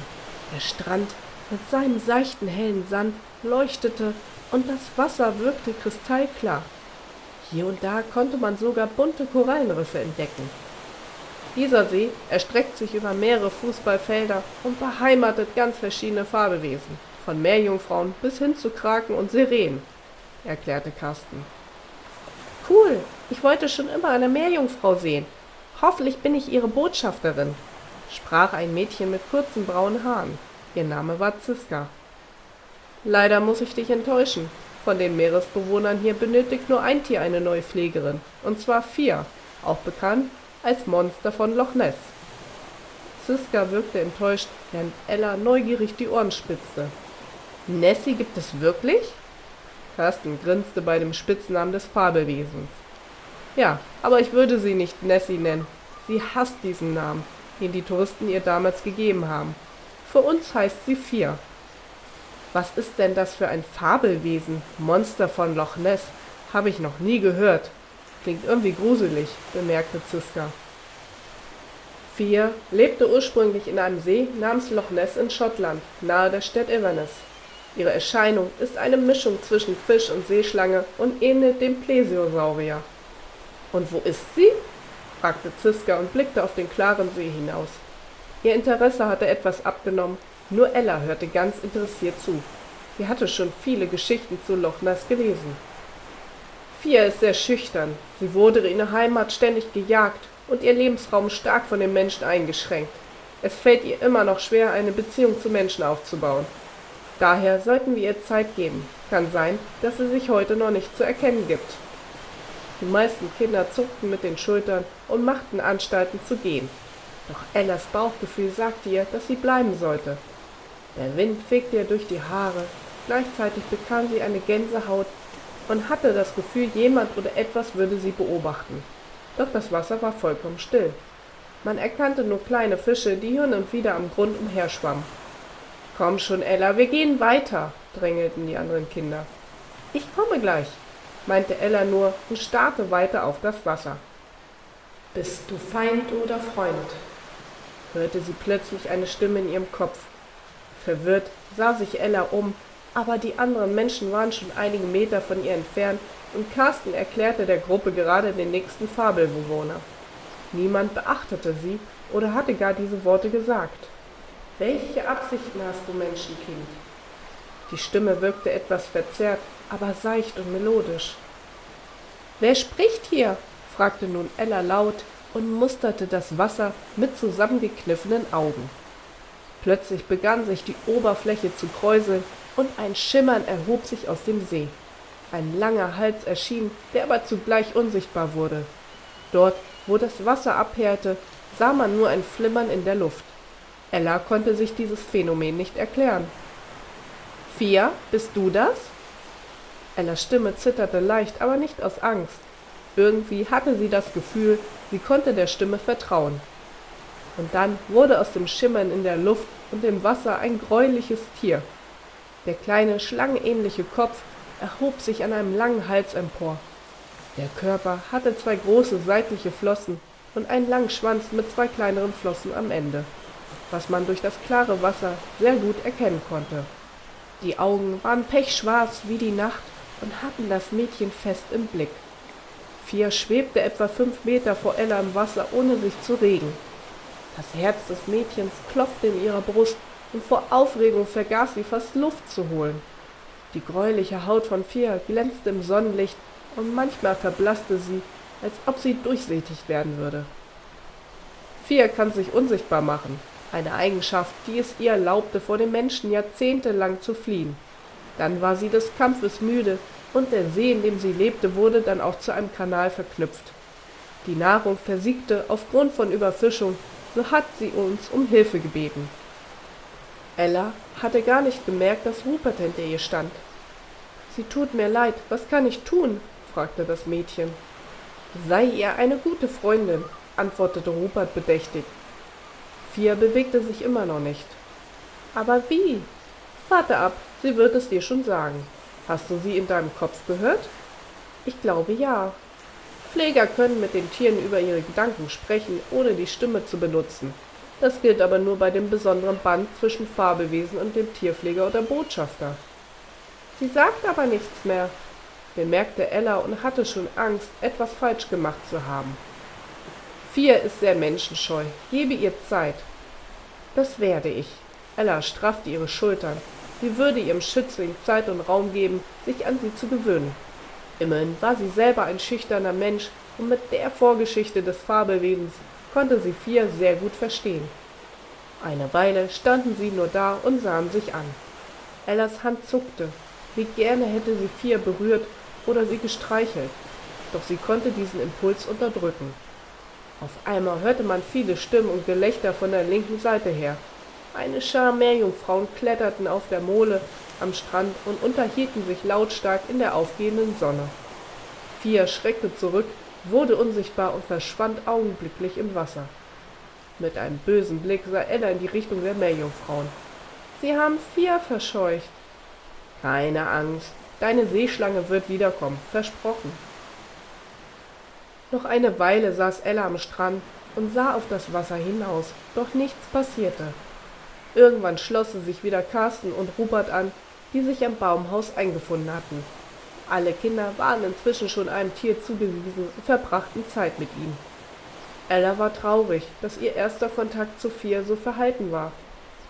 Der Strand mit seinem seichten hellen Sand leuchtete und das Wasser wirkte kristallklar. Hier und da konnte man sogar bunte Korallenriffe entdecken. Dieser See erstreckt sich über mehrere Fußballfelder und beheimatet ganz verschiedene Fabelwesen, von Meerjungfrauen bis hin zu Kraken und Sirenen, erklärte Carsten. Cool, ich wollte schon immer eine Meerjungfrau sehen, Hoffentlich bin ich Ihre Botschafterin, sprach ein Mädchen mit kurzen braunen Haaren. Ihr Name war Ziska. Leider muss ich dich enttäuschen. Von den Meeresbewohnern hier benötigt nur ein Tier eine neue Pflegerin, und zwar vier, auch bekannt als Monster von Loch Ness. Ziska wirkte enttäuscht, während Ella neugierig die Ohren spitzte. Nessie gibt es wirklich? Carsten grinste bei dem Spitznamen des Fabelwesens. Ja, aber ich würde sie nicht Nessie nennen. Sie hasst diesen Namen, den die Touristen ihr damals gegeben haben. Für uns heißt sie Vier. Was ist denn das für ein Fabelwesen? Monster von Loch Ness? Habe ich noch nie gehört. Klingt irgendwie gruselig, bemerkte Ziska. Vier lebte ursprünglich in einem See namens Loch Ness in Schottland, nahe der Stadt Inverness. Ihre Erscheinung ist eine Mischung zwischen Fisch und Seeschlange und ähnelt dem Plesiosaurier. Und wo ist sie? fragte Ziska und blickte auf den klaren See hinaus. Ihr Interesse hatte etwas abgenommen, nur Ella hörte ganz interessiert zu. Sie hatte schon viele Geschichten zu Loch Ness gelesen. Fia ist sehr schüchtern. Sie wurde in ihrer Heimat ständig gejagt und ihr Lebensraum stark von den Menschen eingeschränkt. Es fällt ihr immer noch schwer, eine Beziehung zu Menschen aufzubauen. Daher sollten wir ihr Zeit geben. Kann sein, dass sie sich heute noch nicht zu erkennen gibt. Die meisten Kinder zuckten mit den Schultern und machten Anstalten zu gehen. Doch Ellas Bauchgefühl sagte ihr, dass sie bleiben sollte. Der Wind fegte ihr durch die Haare, gleichzeitig bekam sie eine Gänsehaut und hatte das Gefühl, jemand oder etwas würde sie beobachten. Doch das Wasser war vollkommen still. Man erkannte nur kleine Fische, die hin und wieder am Grund umherschwammen. Komm schon, Ella, wir gehen weiter, drängelten die anderen Kinder. Ich komme gleich, meinte Ella nur und starrte weiter auf das Wasser. Bist du Feind oder Freund? hörte sie plötzlich eine Stimme in ihrem Kopf. Verwirrt sah sich Ella um, aber die anderen Menschen waren schon einige Meter von ihr entfernt und Carsten erklärte der Gruppe gerade den nächsten Fabelbewohner. Niemand beachtete sie oder hatte gar diese Worte gesagt. Welche Absichten hast du, Menschenkind? Die Stimme wirkte etwas verzerrt, aber seicht und melodisch. Wer spricht hier? fragte nun Ella laut und musterte das Wasser mit zusammengekniffenen Augen. Plötzlich begann sich die Oberfläche zu kräuseln und ein Schimmern erhob sich aus dem See. Ein langer Hals erschien, der aber zugleich unsichtbar wurde. Dort, wo das Wasser abhärte, sah man nur ein Flimmern in der Luft. Ella konnte sich dieses Phänomen nicht erklären. Fia, bist du das? Ellas Stimme zitterte leicht, aber nicht aus Angst. Irgendwie hatte sie das Gefühl, sie konnte der Stimme vertrauen. Und dann wurde aus dem Schimmern in der Luft und dem Wasser ein greuliches Tier. Der kleine, schlangenähnliche Kopf erhob sich an einem langen Hals empor. Der Körper hatte zwei große seitliche Flossen und einen langen Schwanz mit zwei kleineren Flossen am Ende, was man durch das klare Wasser sehr gut erkennen konnte. Die Augen waren pechschwarz wie die Nacht und hatten das Mädchen fest im Blick. Vier schwebte etwa fünf Meter vor Ella im Wasser, ohne sich zu regen. Das Herz des Mädchens klopfte in ihrer Brust, und vor Aufregung vergaß sie fast Luft zu holen. Die gräuliche Haut von Fia glänzte im Sonnenlicht, und manchmal verblasste sie, als ob sie durchsichtig werden würde. Fia kann sich unsichtbar machen, eine Eigenschaft, die es ihr erlaubte, vor den Menschen jahrzehntelang zu fliehen. Dann war sie des Kampfes müde, und der See, in dem sie lebte, wurde dann auch zu einem Kanal verknüpft. Die Nahrung versiegte aufgrund von Überfischung, so hat sie uns um Hilfe gebeten. Ella hatte gar nicht gemerkt, dass Rupert hinter ihr stand. Sie tut mir leid, was kann ich tun? fragte das Mädchen. Sei ihr eine gute Freundin, antwortete Rupert bedächtig. Fia bewegte sich immer noch nicht. Aber wie? Warte ab, sie wird es dir schon sagen. Hast du sie in deinem Kopf gehört? Ich glaube ja. Pfleger können mit den Tieren über ihre Gedanken sprechen, ohne die Stimme zu benutzen. Das gilt aber nur bei dem besonderen Band zwischen Fabelwesen und dem Tierpfleger oder Botschafter. Sie sagt aber nichts mehr, bemerkte Ella und hatte schon Angst, etwas falsch gemacht zu haben. Vier ist sehr menschenscheu. Gebe ihr Zeit. Das werde ich. Ella straffte ihre Schultern. Sie würde ihrem Schützling Zeit und Raum geben, sich an sie zu gewöhnen. Immerhin war sie selber ein schüchterner Mensch und mit der Vorgeschichte des Fabelwesens konnte sie vier sehr gut verstehen. Eine Weile standen sie nur da und sahen sich an. Ellas Hand zuckte. Wie gerne hätte sie vier berührt oder sie gestreichelt, doch sie konnte diesen Impuls unterdrücken. Auf einmal hörte man viele Stimmen und Gelächter von der linken Seite her. Eine Schar Meerjungfrauen kletterten auf der Mole am Strand und unterhielten sich lautstark in der aufgehenden Sonne. Fia schreckte zurück, wurde unsichtbar und verschwand augenblicklich im Wasser. Mit einem bösen Blick sah Ella in die Richtung der Meerjungfrauen. Sie haben Fia verscheucht. Keine Angst, deine Seeschlange wird wiederkommen, versprochen. Noch eine Weile saß Ella am Strand und sah auf das Wasser hinaus, doch nichts passierte. Irgendwann schlossen sich wieder Carsten und Rupert an, die sich am Baumhaus eingefunden hatten. Alle Kinder waren inzwischen schon einem Tier zugewiesen und verbrachten Zeit mit ihm. Ella war traurig, dass ihr erster Kontakt zu Fia so verhalten war.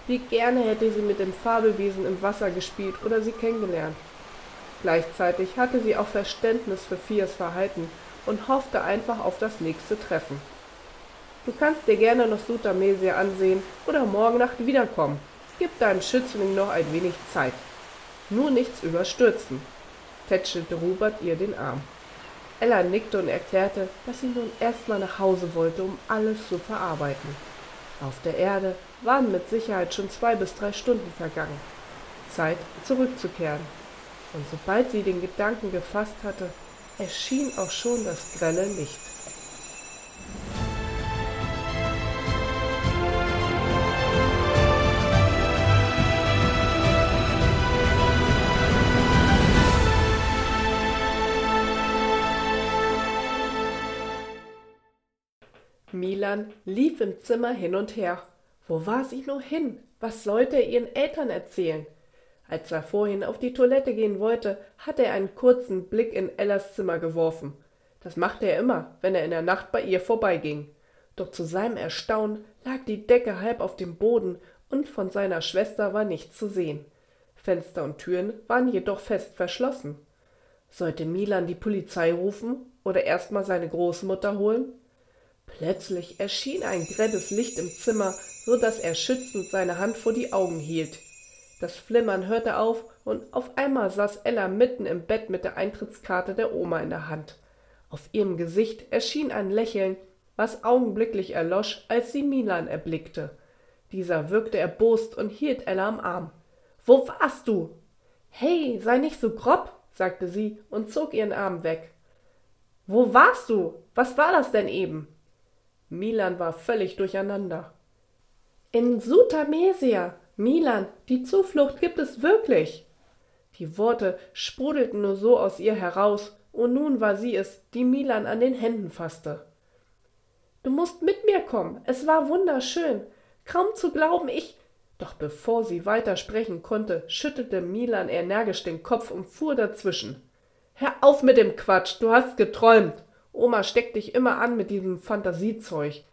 Wie gerne hätte sie mit dem Fabelwesen im Wasser gespielt oder sie kennengelernt. Gleichzeitig hatte sie auch Verständnis für Fias Verhalten und hoffte einfach auf das nächste Treffen. Du kannst dir gerne noch Sutamesia ansehen oder morgen Nacht wiederkommen. Gib deinem Schützling noch ein wenig Zeit. Nur nichts überstürzen, tätschelte Robert ihr den Arm. Ella nickte und erklärte, dass sie nun erstmal nach Hause wollte, um alles zu verarbeiten. Auf der Erde waren mit Sicherheit schon zwei bis drei Stunden vergangen. Zeit, zurückzukehren. Und sobald sie den Gedanken gefasst hatte, erschien auch schon das grelle Licht. Milan lief im Zimmer hin und her. Wo war sie nur hin? Was sollte er ihren Eltern erzählen? Als er vorhin auf die Toilette gehen wollte, hatte er einen kurzen Blick in Ellas Zimmer geworfen. Das machte er immer, wenn er in der Nacht bei ihr vorbeiging. Doch zu seinem Erstaunen lag die Decke halb auf dem Boden und von seiner Schwester war nichts zu sehen. Fenster und Türen waren jedoch fest verschlossen. Sollte Milan die Polizei rufen oder erst mal seine Großmutter holen? Plötzlich erschien ein grelles Licht im Zimmer, so dass er schützend seine Hand vor die Augen hielt. Das Flimmern hörte auf, und auf einmal saß Ella mitten im Bett mit der Eintrittskarte der Oma in der Hand. Auf ihrem Gesicht erschien ein Lächeln, was augenblicklich erlosch, als sie Milan erblickte. Dieser wirkte erbost und hielt Ella am Arm. Wo warst du? Hey, sei nicht so grob, sagte sie und zog ihren Arm weg. Wo warst du? Was war das denn eben? Milan war völlig durcheinander. In Sutamesia, Milan, die Zuflucht gibt es wirklich. Die Worte sprudelten nur so aus ihr heraus, und nun war sie es, die Milan an den Händen fasste. Du musst mit mir kommen, es war wunderschön. Kaum zu glauben, ich. Doch bevor sie weiter sprechen konnte, schüttelte Milan energisch den Kopf und fuhr dazwischen. Hör auf mit dem Quatsch, du hast geträumt. Oma steckt dich immer an mit diesem Fantasiezeug.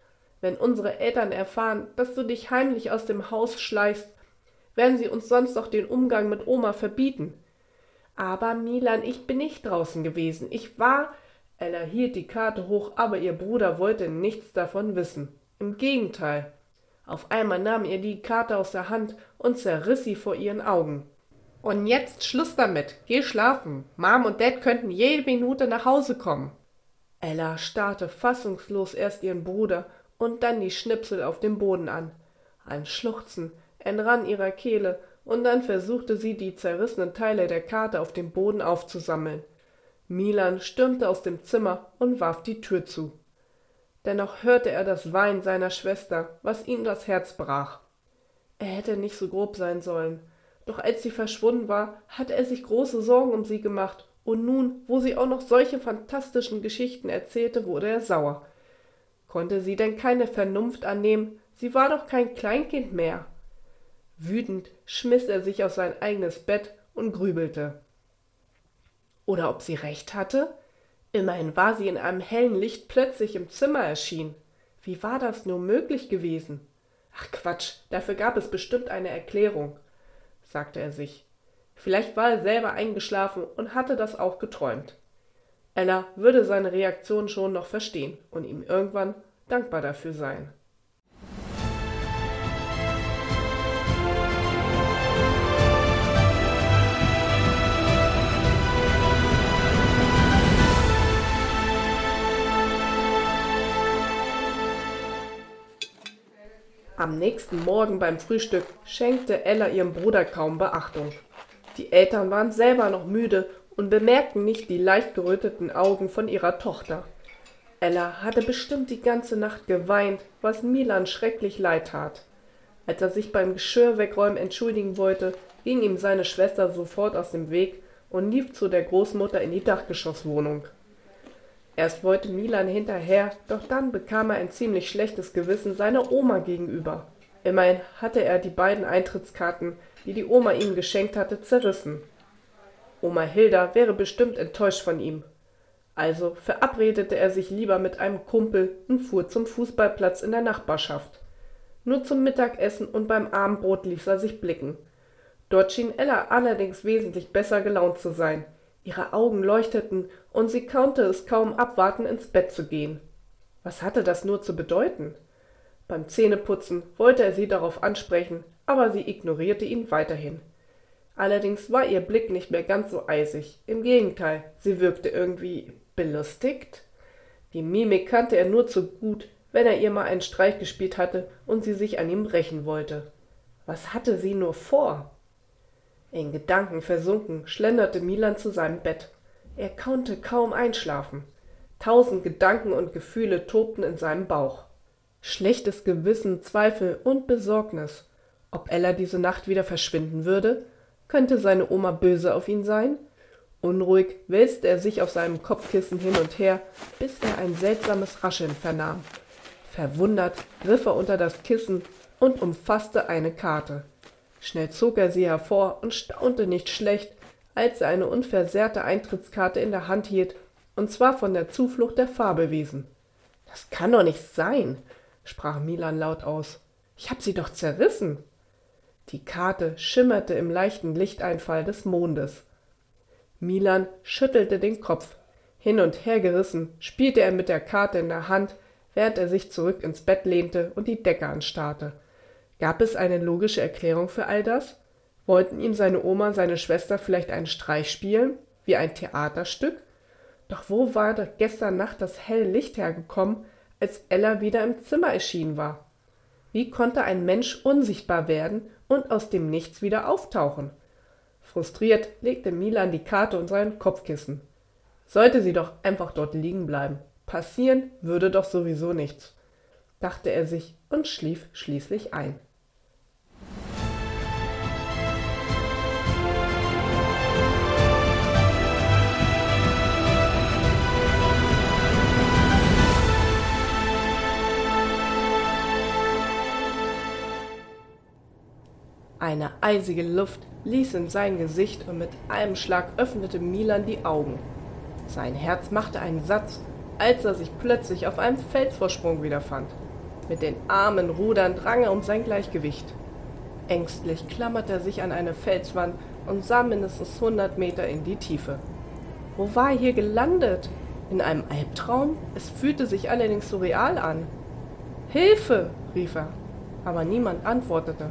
Wenn unsere Eltern erfahren, dass du dich heimlich aus dem Haus schleichst, werden sie uns sonst doch den Umgang mit Oma verbieten. Aber Milan, ich bin nicht draußen gewesen. Ich war. Ella hielt die Karte hoch, aber ihr Bruder wollte nichts davon wissen. Im Gegenteil. Auf einmal nahm er die Karte aus der Hand und zerriss sie vor ihren Augen. Und jetzt Schluss damit. Geh schlafen. Mom und Dad könnten jede Minute nach Hause kommen. Ella starrte fassungslos erst ihren Bruder und dann die Schnipsel auf dem Boden an. Ein Schluchzen entrann ihrer Kehle, und dann versuchte sie, die zerrissenen Teile der Karte auf dem Boden aufzusammeln. Milan stürmte aus dem Zimmer und warf die Tür zu. Dennoch hörte er das Weinen seiner Schwester, was ihm das Herz brach. Er hätte nicht so grob sein sollen. Doch als sie verschwunden war, hatte er sich große Sorgen um sie gemacht, und nun, wo sie auch noch solche fantastischen Geschichten erzählte, wurde er sauer. Konnte sie denn keine Vernunft annehmen? Sie war doch kein Kleinkind mehr. Wütend schmiss er sich auf sein eigenes Bett und grübelte. Oder ob sie recht hatte? Immerhin war sie in einem hellen Licht plötzlich im Zimmer erschienen. Wie war das nur möglich gewesen? Ach Quatsch, dafür gab es bestimmt eine Erklärung, sagte er sich. Vielleicht war er selber eingeschlafen und hatte das auch geträumt. Ella würde seine Reaktion schon noch verstehen und ihm irgendwann dankbar dafür sein. Am nächsten Morgen beim Frühstück schenkte Ella ihrem Bruder kaum Beachtung. Die Eltern waren selber noch müde und bemerkten nicht die leicht geröteten Augen von ihrer Tochter. Ella hatte bestimmt die ganze Nacht geweint, was Milan schrecklich leid tat. Als er sich beim Geschirr wegräumen entschuldigen wollte, ging ihm seine Schwester sofort aus dem Weg und lief zu der Großmutter in die Dachgeschosswohnung. Erst wollte Milan hinterher, doch dann bekam er ein ziemlich schlechtes Gewissen seiner Oma gegenüber. Immerhin hatte er die beiden Eintrittskarten, die die Oma ihm geschenkt hatte, zerrissen. Oma Hilda wäre bestimmt enttäuscht von ihm. Also verabredete er sich lieber mit einem Kumpel und fuhr zum Fußballplatz in der Nachbarschaft. Nur zum Mittagessen und beim Abendbrot ließ er sich blicken. Dort schien Ella allerdings wesentlich besser gelaunt zu sein. Ihre Augen leuchteten, und sie konnte es kaum abwarten, ins Bett zu gehen. Was hatte das nur zu bedeuten? Beim Zähneputzen wollte er sie darauf ansprechen, aber sie ignorierte ihn weiterhin. Allerdings war ihr Blick nicht mehr ganz so eisig. Im Gegenteil, sie wirkte irgendwie belustigt. Die Mimik kannte er nur zu gut, wenn er ihr mal einen Streich gespielt hatte und sie sich an ihm rächen wollte. Was hatte sie nur vor? In Gedanken versunken schlenderte Milan zu seinem Bett. Er konnte kaum einschlafen. Tausend Gedanken und Gefühle tobten in seinem Bauch. Schlechtes Gewissen, Zweifel und Besorgnis. Ob Ella diese Nacht wieder verschwinden würde? Könnte seine Oma böse auf ihn sein? Unruhig wälzte er sich auf seinem Kopfkissen hin und her, bis er ein seltsames Rascheln vernahm. Verwundert griff er unter das Kissen und umfasste eine Karte. Schnell zog er sie hervor und staunte nicht schlecht, als er eine unversehrte Eintrittskarte in der Hand hielt, und zwar von der Zuflucht der Fabelwesen. Das kann doch nicht sein, sprach Milan laut aus. Ich hab sie doch zerrissen. Die Karte schimmerte im leichten Lichteinfall des Mondes. Milan schüttelte den Kopf. Hin und her gerissen spielte er mit der Karte in der Hand, während er sich zurück ins Bett lehnte und die Decke anstarrte. Gab es eine logische Erklärung für all das? Wollten ihm seine Oma, seine Schwester vielleicht einen Streich spielen, wie ein Theaterstück? Doch wo war gestern Nacht das helle Licht hergekommen, als Ella wieder im Zimmer erschienen war? Wie konnte ein Mensch unsichtbar werden und aus dem Nichts wieder auftauchen. Frustriert legte Milan die Karte unter sein Kopfkissen. Sollte sie doch einfach dort liegen bleiben. Passieren würde doch sowieso nichts. dachte er sich und schlief schließlich ein. Eine eisige Luft ließ in sein Gesicht und mit einem Schlag öffnete Milan die Augen. Sein Herz machte einen Satz, als er sich plötzlich auf einem Felsvorsprung wiederfand. Mit den Armen rudernd rang er um sein Gleichgewicht. Ängstlich klammerte er sich an eine Felswand und sah mindestens hundert Meter in die Tiefe. Wo war er hier gelandet? In einem Albtraum? Es fühlte sich allerdings so real an. Hilfe! rief er, aber niemand antwortete.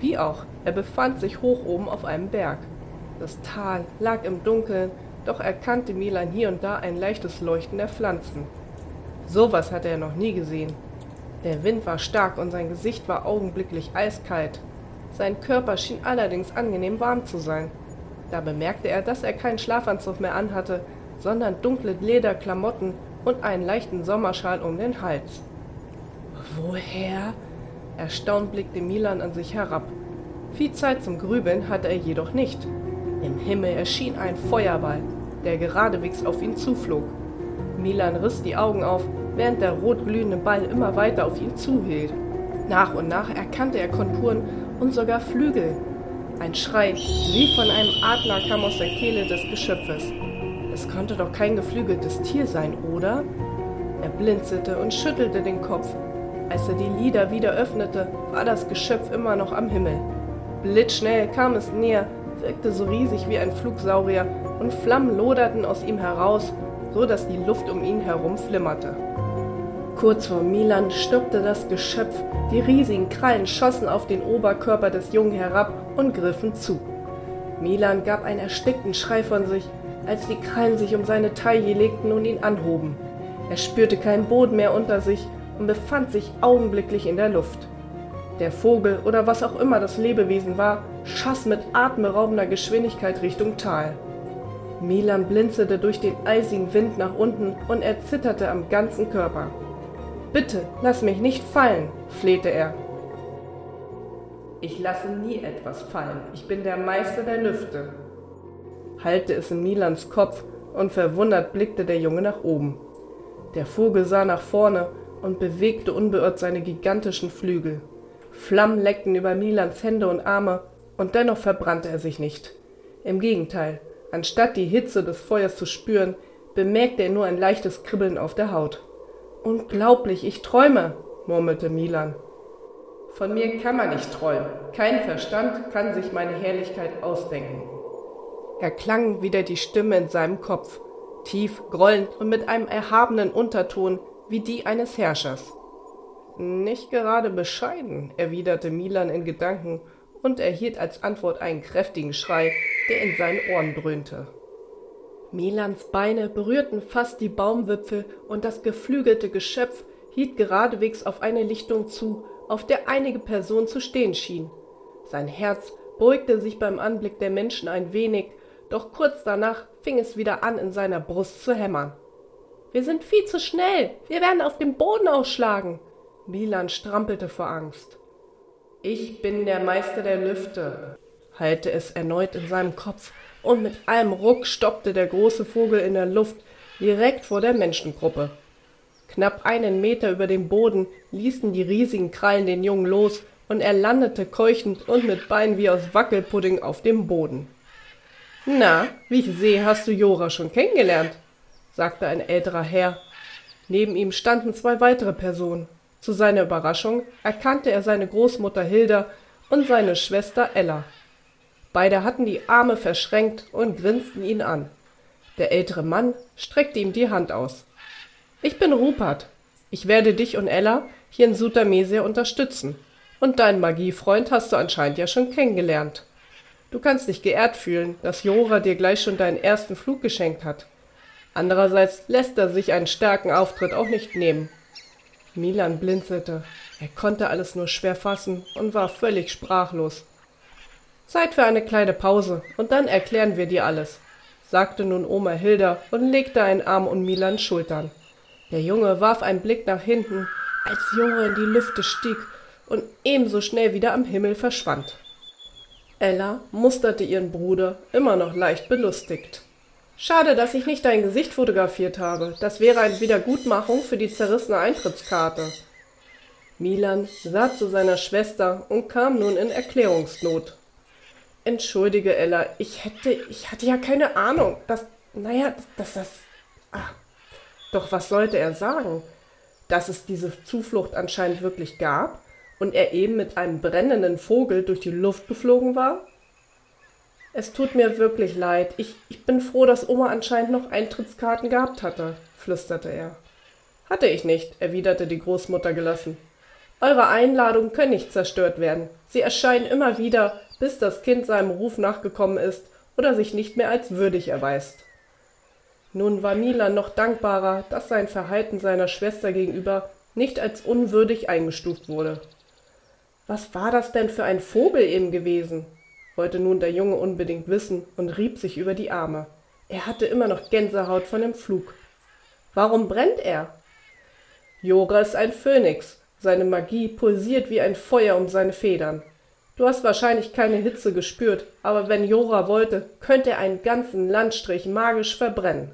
Wie auch, er befand sich hoch oben auf einem Berg. Das Tal lag im Dunkeln, doch erkannte Milan hier und da ein leichtes Leuchten der Pflanzen. Sowas hatte er noch nie gesehen. Der Wind war stark und sein Gesicht war augenblicklich eiskalt. Sein Körper schien allerdings angenehm warm zu sein. Da bemerkte er, dass er keinen Schlafanzug mehr anhatte, sondern dunkle Lederklamotten und einen leichten Sommerschal um den Hals. Woher? Erstaunt blickte Milan an sich herab. Viel Zeit zum Grübeln hatte er jedoch nicht. Im Himmel erschien ein Feuerball, der geradewegs auf ihn zuflog. Milan riss die Augen auf, während der rotglühende Ball immer weiter auf ihn zuhielt. Nach und nach erkannte er Konturen und sogar Flügel. Ein Schrei wie von einem Adler kam aus der Kehle des Geschöpfes. Es konnte doch kein geflügeltes Tier sein, oder? Er blinzelte und schüttelte den Kopf. Als er die Lider wieder öffnete, war das Geschöpf immer noch am Himmel. Blitzschnell kam es näher, wirkte so riesig wie ein Flugsaurier und Flammen loderten aus ihm heraus, so dass die Luft um ihn herum flimmerte. Kurz vor Milan stoppte das Geschöpf, die riesigen Krallen schossen auf den Oberkörper des Jungen herab und griffen zu. Milan gab einen erstickten Schrei von sich, als die Krallen sich um seine Taille legten und ihn anhoben. Er spürte keinen Boden mehr unter sich und befand sich augenblicklich in der Luft. Der Vogel oder was auch immer das Lebewesen war, schoss mit atemberaubender Geschwindigkeit Richtung Tal. Milan blinzelte durch den eisigen Wind nach unten und er zitterte am ganzen Körper. Bitte, lass mich nicht fallen, flehte er. Ich lasse nie etwas fallen. Ich bin der Meister der Lüfte. Hallte es in Milans Kopf und verwundert blickte der Junge nach oben. Der Vogel sah nach vorne und bewegte unbeirrt seine gigantischen Flügel. Flammen leckten über Milans Hände und Arme, und dennoch verbrannte er sich nicht. Im Gegenteil, anstatt die Hitze des Feuers zu spüren, bemerkte er nur ein leichtes Kribbeln auf der Haut. Unglaublich, ich träume, murmelte Milan. Von mir kann man nicht träumen. Kein Verstand kann sich meine Herrlichkeit ausdenken. Er klang wieder die Stimme in seinem Kopf, tief, grollend und mit einem erhabenen Unterton, wie die eines Herrschers. Nicht gerade bescheiden, erwiderte Milan in Gedanken und erhielt als Antwort einen kräftigen Schrei, der in seinen Ohren dröhnte. Milans Beine berührten fast die Baumwipfel und das geflügelte Geschöpf hielt geradewegs auf eine Lichtung zu, auf der einige Person zu stehen schien. Sein Herz beugte sich beim Anblick der Menschen ein wenig, doch kurz danach fing es wieder an, in seiner Brust zu hämmern. Wir sind viel zu schnell. Wir werden auf dem Boden ausschlagen. Milan strampelte vor Angst. Ich bin der Meister der Lüfte, hallte es erneut in seinem Kopf, und mit einem Ruck stoppte der große Vogel in der Luft direkt vor der Menschengruppe. Knapp einen Meter über dem Boden ließen die riesigen Krallen den Jungen los, und er landete keuchend und mit Beinen wie aus Wackelpudding auf dem Boden. Na, wie ich sehe, hast du Jora schon kennengelernt, sagte ein älterer Herr. Neben ihm standen zwei weitere Personen. Zu seiner Überraschung erkannte er seine Großmutter Hilda und seine Schwester Ella. Beide hatten die Arme verschränkt und grinsten ihn an. Der ältere Mann streckte ihm die Hand aus. Ich bin Rupert. Ich werde dich und Ella hier in Sutamesia unterstützen. Und deinen Magiefreund hast du anscheinend ja schon kennengelernt. Du kannst dich geehrt fühlen, dass Jora dir gleich schon deinen ersten Flug geschenkt hat. Andererseits lässt er sich einen starken Auftritt auch nicht nehmen. Milan blinzelte. Er konnte alles nur schwer fassen und war völlig sprachlos. Zeit für eine kleine Pause und dann erklären wir dir alles, sagte nun Oma Hilda und legte einen Arm um Milans Schultern. Der Junge warf einen Blick nach hinten, als Jora in die Lüfte stieg und ebenso schnell wieder am Himmel verschwand. Ella musterte ihren Bruder, immer noch leicht belustigt. Schade, dass ich nicht dein Gesicht fotografiert habe. Das wäre eine Wiedergutmachung für die zerrissene Eintrittskarte. Milan sah zu seiner Schwester und kam nun in Erklärungsnot. Entschuldige, Ella, ich hätte, ich hatte ja keine Ahnung, dass, naja, dass das, ach, doch was sollte er sagen? Dass es diese Zuflucht anscheinend wirklich gab und er eben mit einem brennenden Vogel durch die Luft geflogen war? Es tut mir wirklich leid. Ich, ich bin froh, dass Oma anscheinend noch Eintrittskarten gehabt hatte, flüsterte er. Hatte ich nicht, erwiderte die Großmutter gelassen. Eure Einladungen können nicht zerstört werden. Sie erscheinen immer wieder, bis das Kind seinem Ruf nachgekommen ist oder sich nicht mehr als würdig erweist. Nun war Milan noch dankbarer, dass sein Verhalten seiner Schwester gegenüber nicht als unwürdig eingestuft wurde. Was war das denn für ein Vogel eben gewesen? Wollte nun der Junge unbedingt wissen und rieb sich über die Arme. Er hatte immer noch Gänsehaut von dem Flug. Warum brennt er? Jora ist ein Phönix. Seine Magie pulsiert wie ein Feuer um seine Federn. Du hast wahrscheinlich keine Hitze gespürt, aber wenn Jora wollte, könnte er einen ganzen Landstrich magisch verbrennen.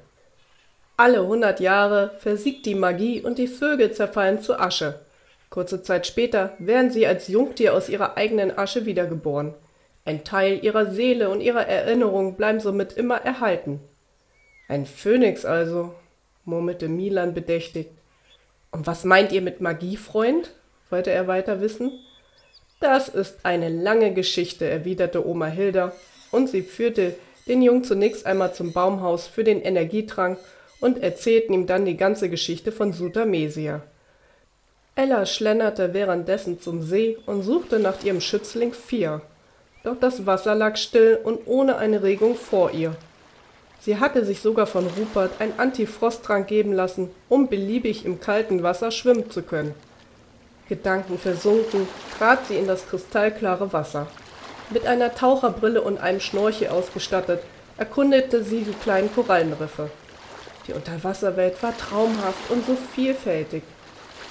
Alle hundert Jahre versiegt die Magie und die Vögel zerfallen zu Asche. Kurze Zeit später werden sie als Jungtier aus ihrer eigenen Asche wiedergeboren. Ein Teil ihrer Seele und ihrer Erinnerung bleiben somit immer erhalten. Ein Phönix also, murmelte Milan bedächtig. Und was meint ihr mit Magie, Freund? wollte er weiter wissen. Das ist eine lange Geschichte, erwiderte Oma Hilda, und sie führte den Jungen zunächst einmal zum Baumhaus für den Energietrank und erzählten ihm dann die ganze Geschichte von Sutamesia. Ella schlenderte währenddessen zum See und suchte nach ihrem Schützling Vier. Doch das Wasser lag still und ohne eine Regung vor ihr. Sie hatte sich sogar von Rupert ein Antifrosttrank geben lassen, um beliebig im kalten Wasser schwimmen zu können. Gedankenversunken trat sie in das kristallklare Wasser. Mit einer Taucherbrille und einem Schnorchel ausgestattet, erkundete sie die kleinen Korallenriffe. Die Unterwasserwelt war traumhaft und so vielfältig.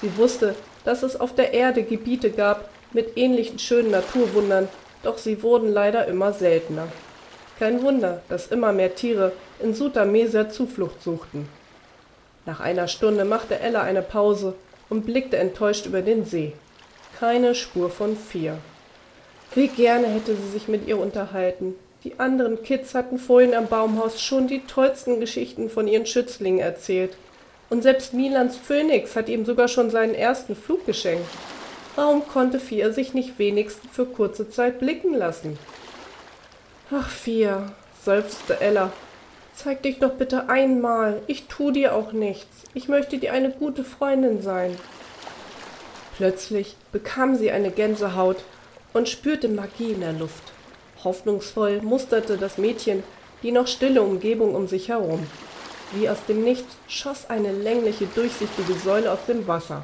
Sie wusste, dass es auf der Erde Gebiete gab mit ähnlichen schönen Naturwundern, doch sie wurden leider immer seltener. Kein Wunder, dass immer mehr Tiere in Sutamesia Zuflucht suchten. Nach einer Stunde machte Ella eine Pause und blickte enttäuscht über den See. Keine Spur von Vier. Wie gerne hätte sie sich mit ihr unterhalten, die anderen Kids hatten vorhin am Baumhaus schon die tollsten Geschichten von ihren Schützlingen erzählt. Und selbst Milans Phönix hat ihm sogar schon seinen ersten Flug geschenkt. Warum konnte Fia sich nicht wenigstens für kurze Zeit blicken lassen? Ach, Fia, seufzte Ella, zeig dich doch bitte einmal. Ich tu dir auch nichts. Ich möchte dir eine gute Freundin sein. Plötzlich bekam sie eine Gänsehaut und spürte Magie in der Luft. Hoffnungsvoll musterte das Mädchen die noch stille Umgebung um sich herum. Wie aus dem Nichts schoss eine längliche, durchsichtige Säule aus dem Wasser.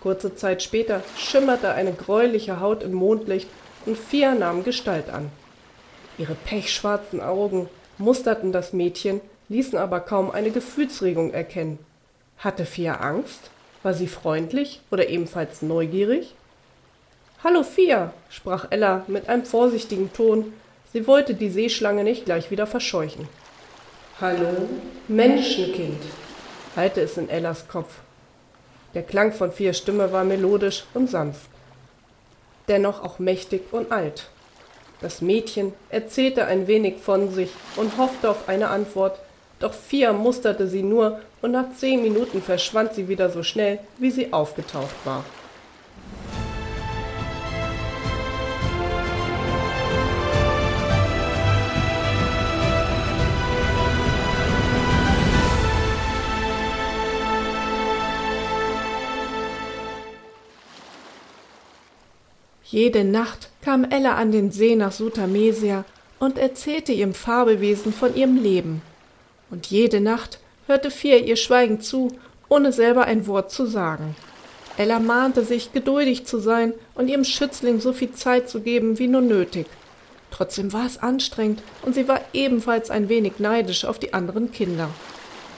Kurze Zeit später schimmerte eine gräuliche Haut im Mondlicht und Fia nahm Gestalt an. Ihre pechschwarzen Augen musterten das Mädchen, ließen aber kaum eine Gefühlsregung erkennen. Hatte Fia Angst? War sie freundlich oder ebenfalls neugierig? Hallo Fia, sprach Ella mit einem vorsichtigen Ton. Sie wollte die Seeschlange nicht gleich wieder verscheuchen. Hallo, Menschenkind, hallte es in Ellas Kopf. Der Klang von Fias Stimme war melodisch und sanft, dennoch auch mächtig und alt. Das Mädchen erzählte ein wenig von sich und hoffte auf eine Antwort, doch Fia musterte sie nur und nach zehn Minuten verschwand sie wieder so schnell, wie sie aufgetaucht war. Jede Nacht kam Ella an den See nach Sutamesia und erzählte ihrem Fabelwesen von ihrem Leben. Und jede Nacht hörte Fia ihr schweigend zu, ohne selber ein Wort zu sagen. Ella mahnte sich, geduldig zu sein und ihrem Schützling so viel Zeit zu geben wie nur nötig. Trotzdem war es anstrengend und sie war ebenfalls ein wenig neidisch auf die anderen Kinder.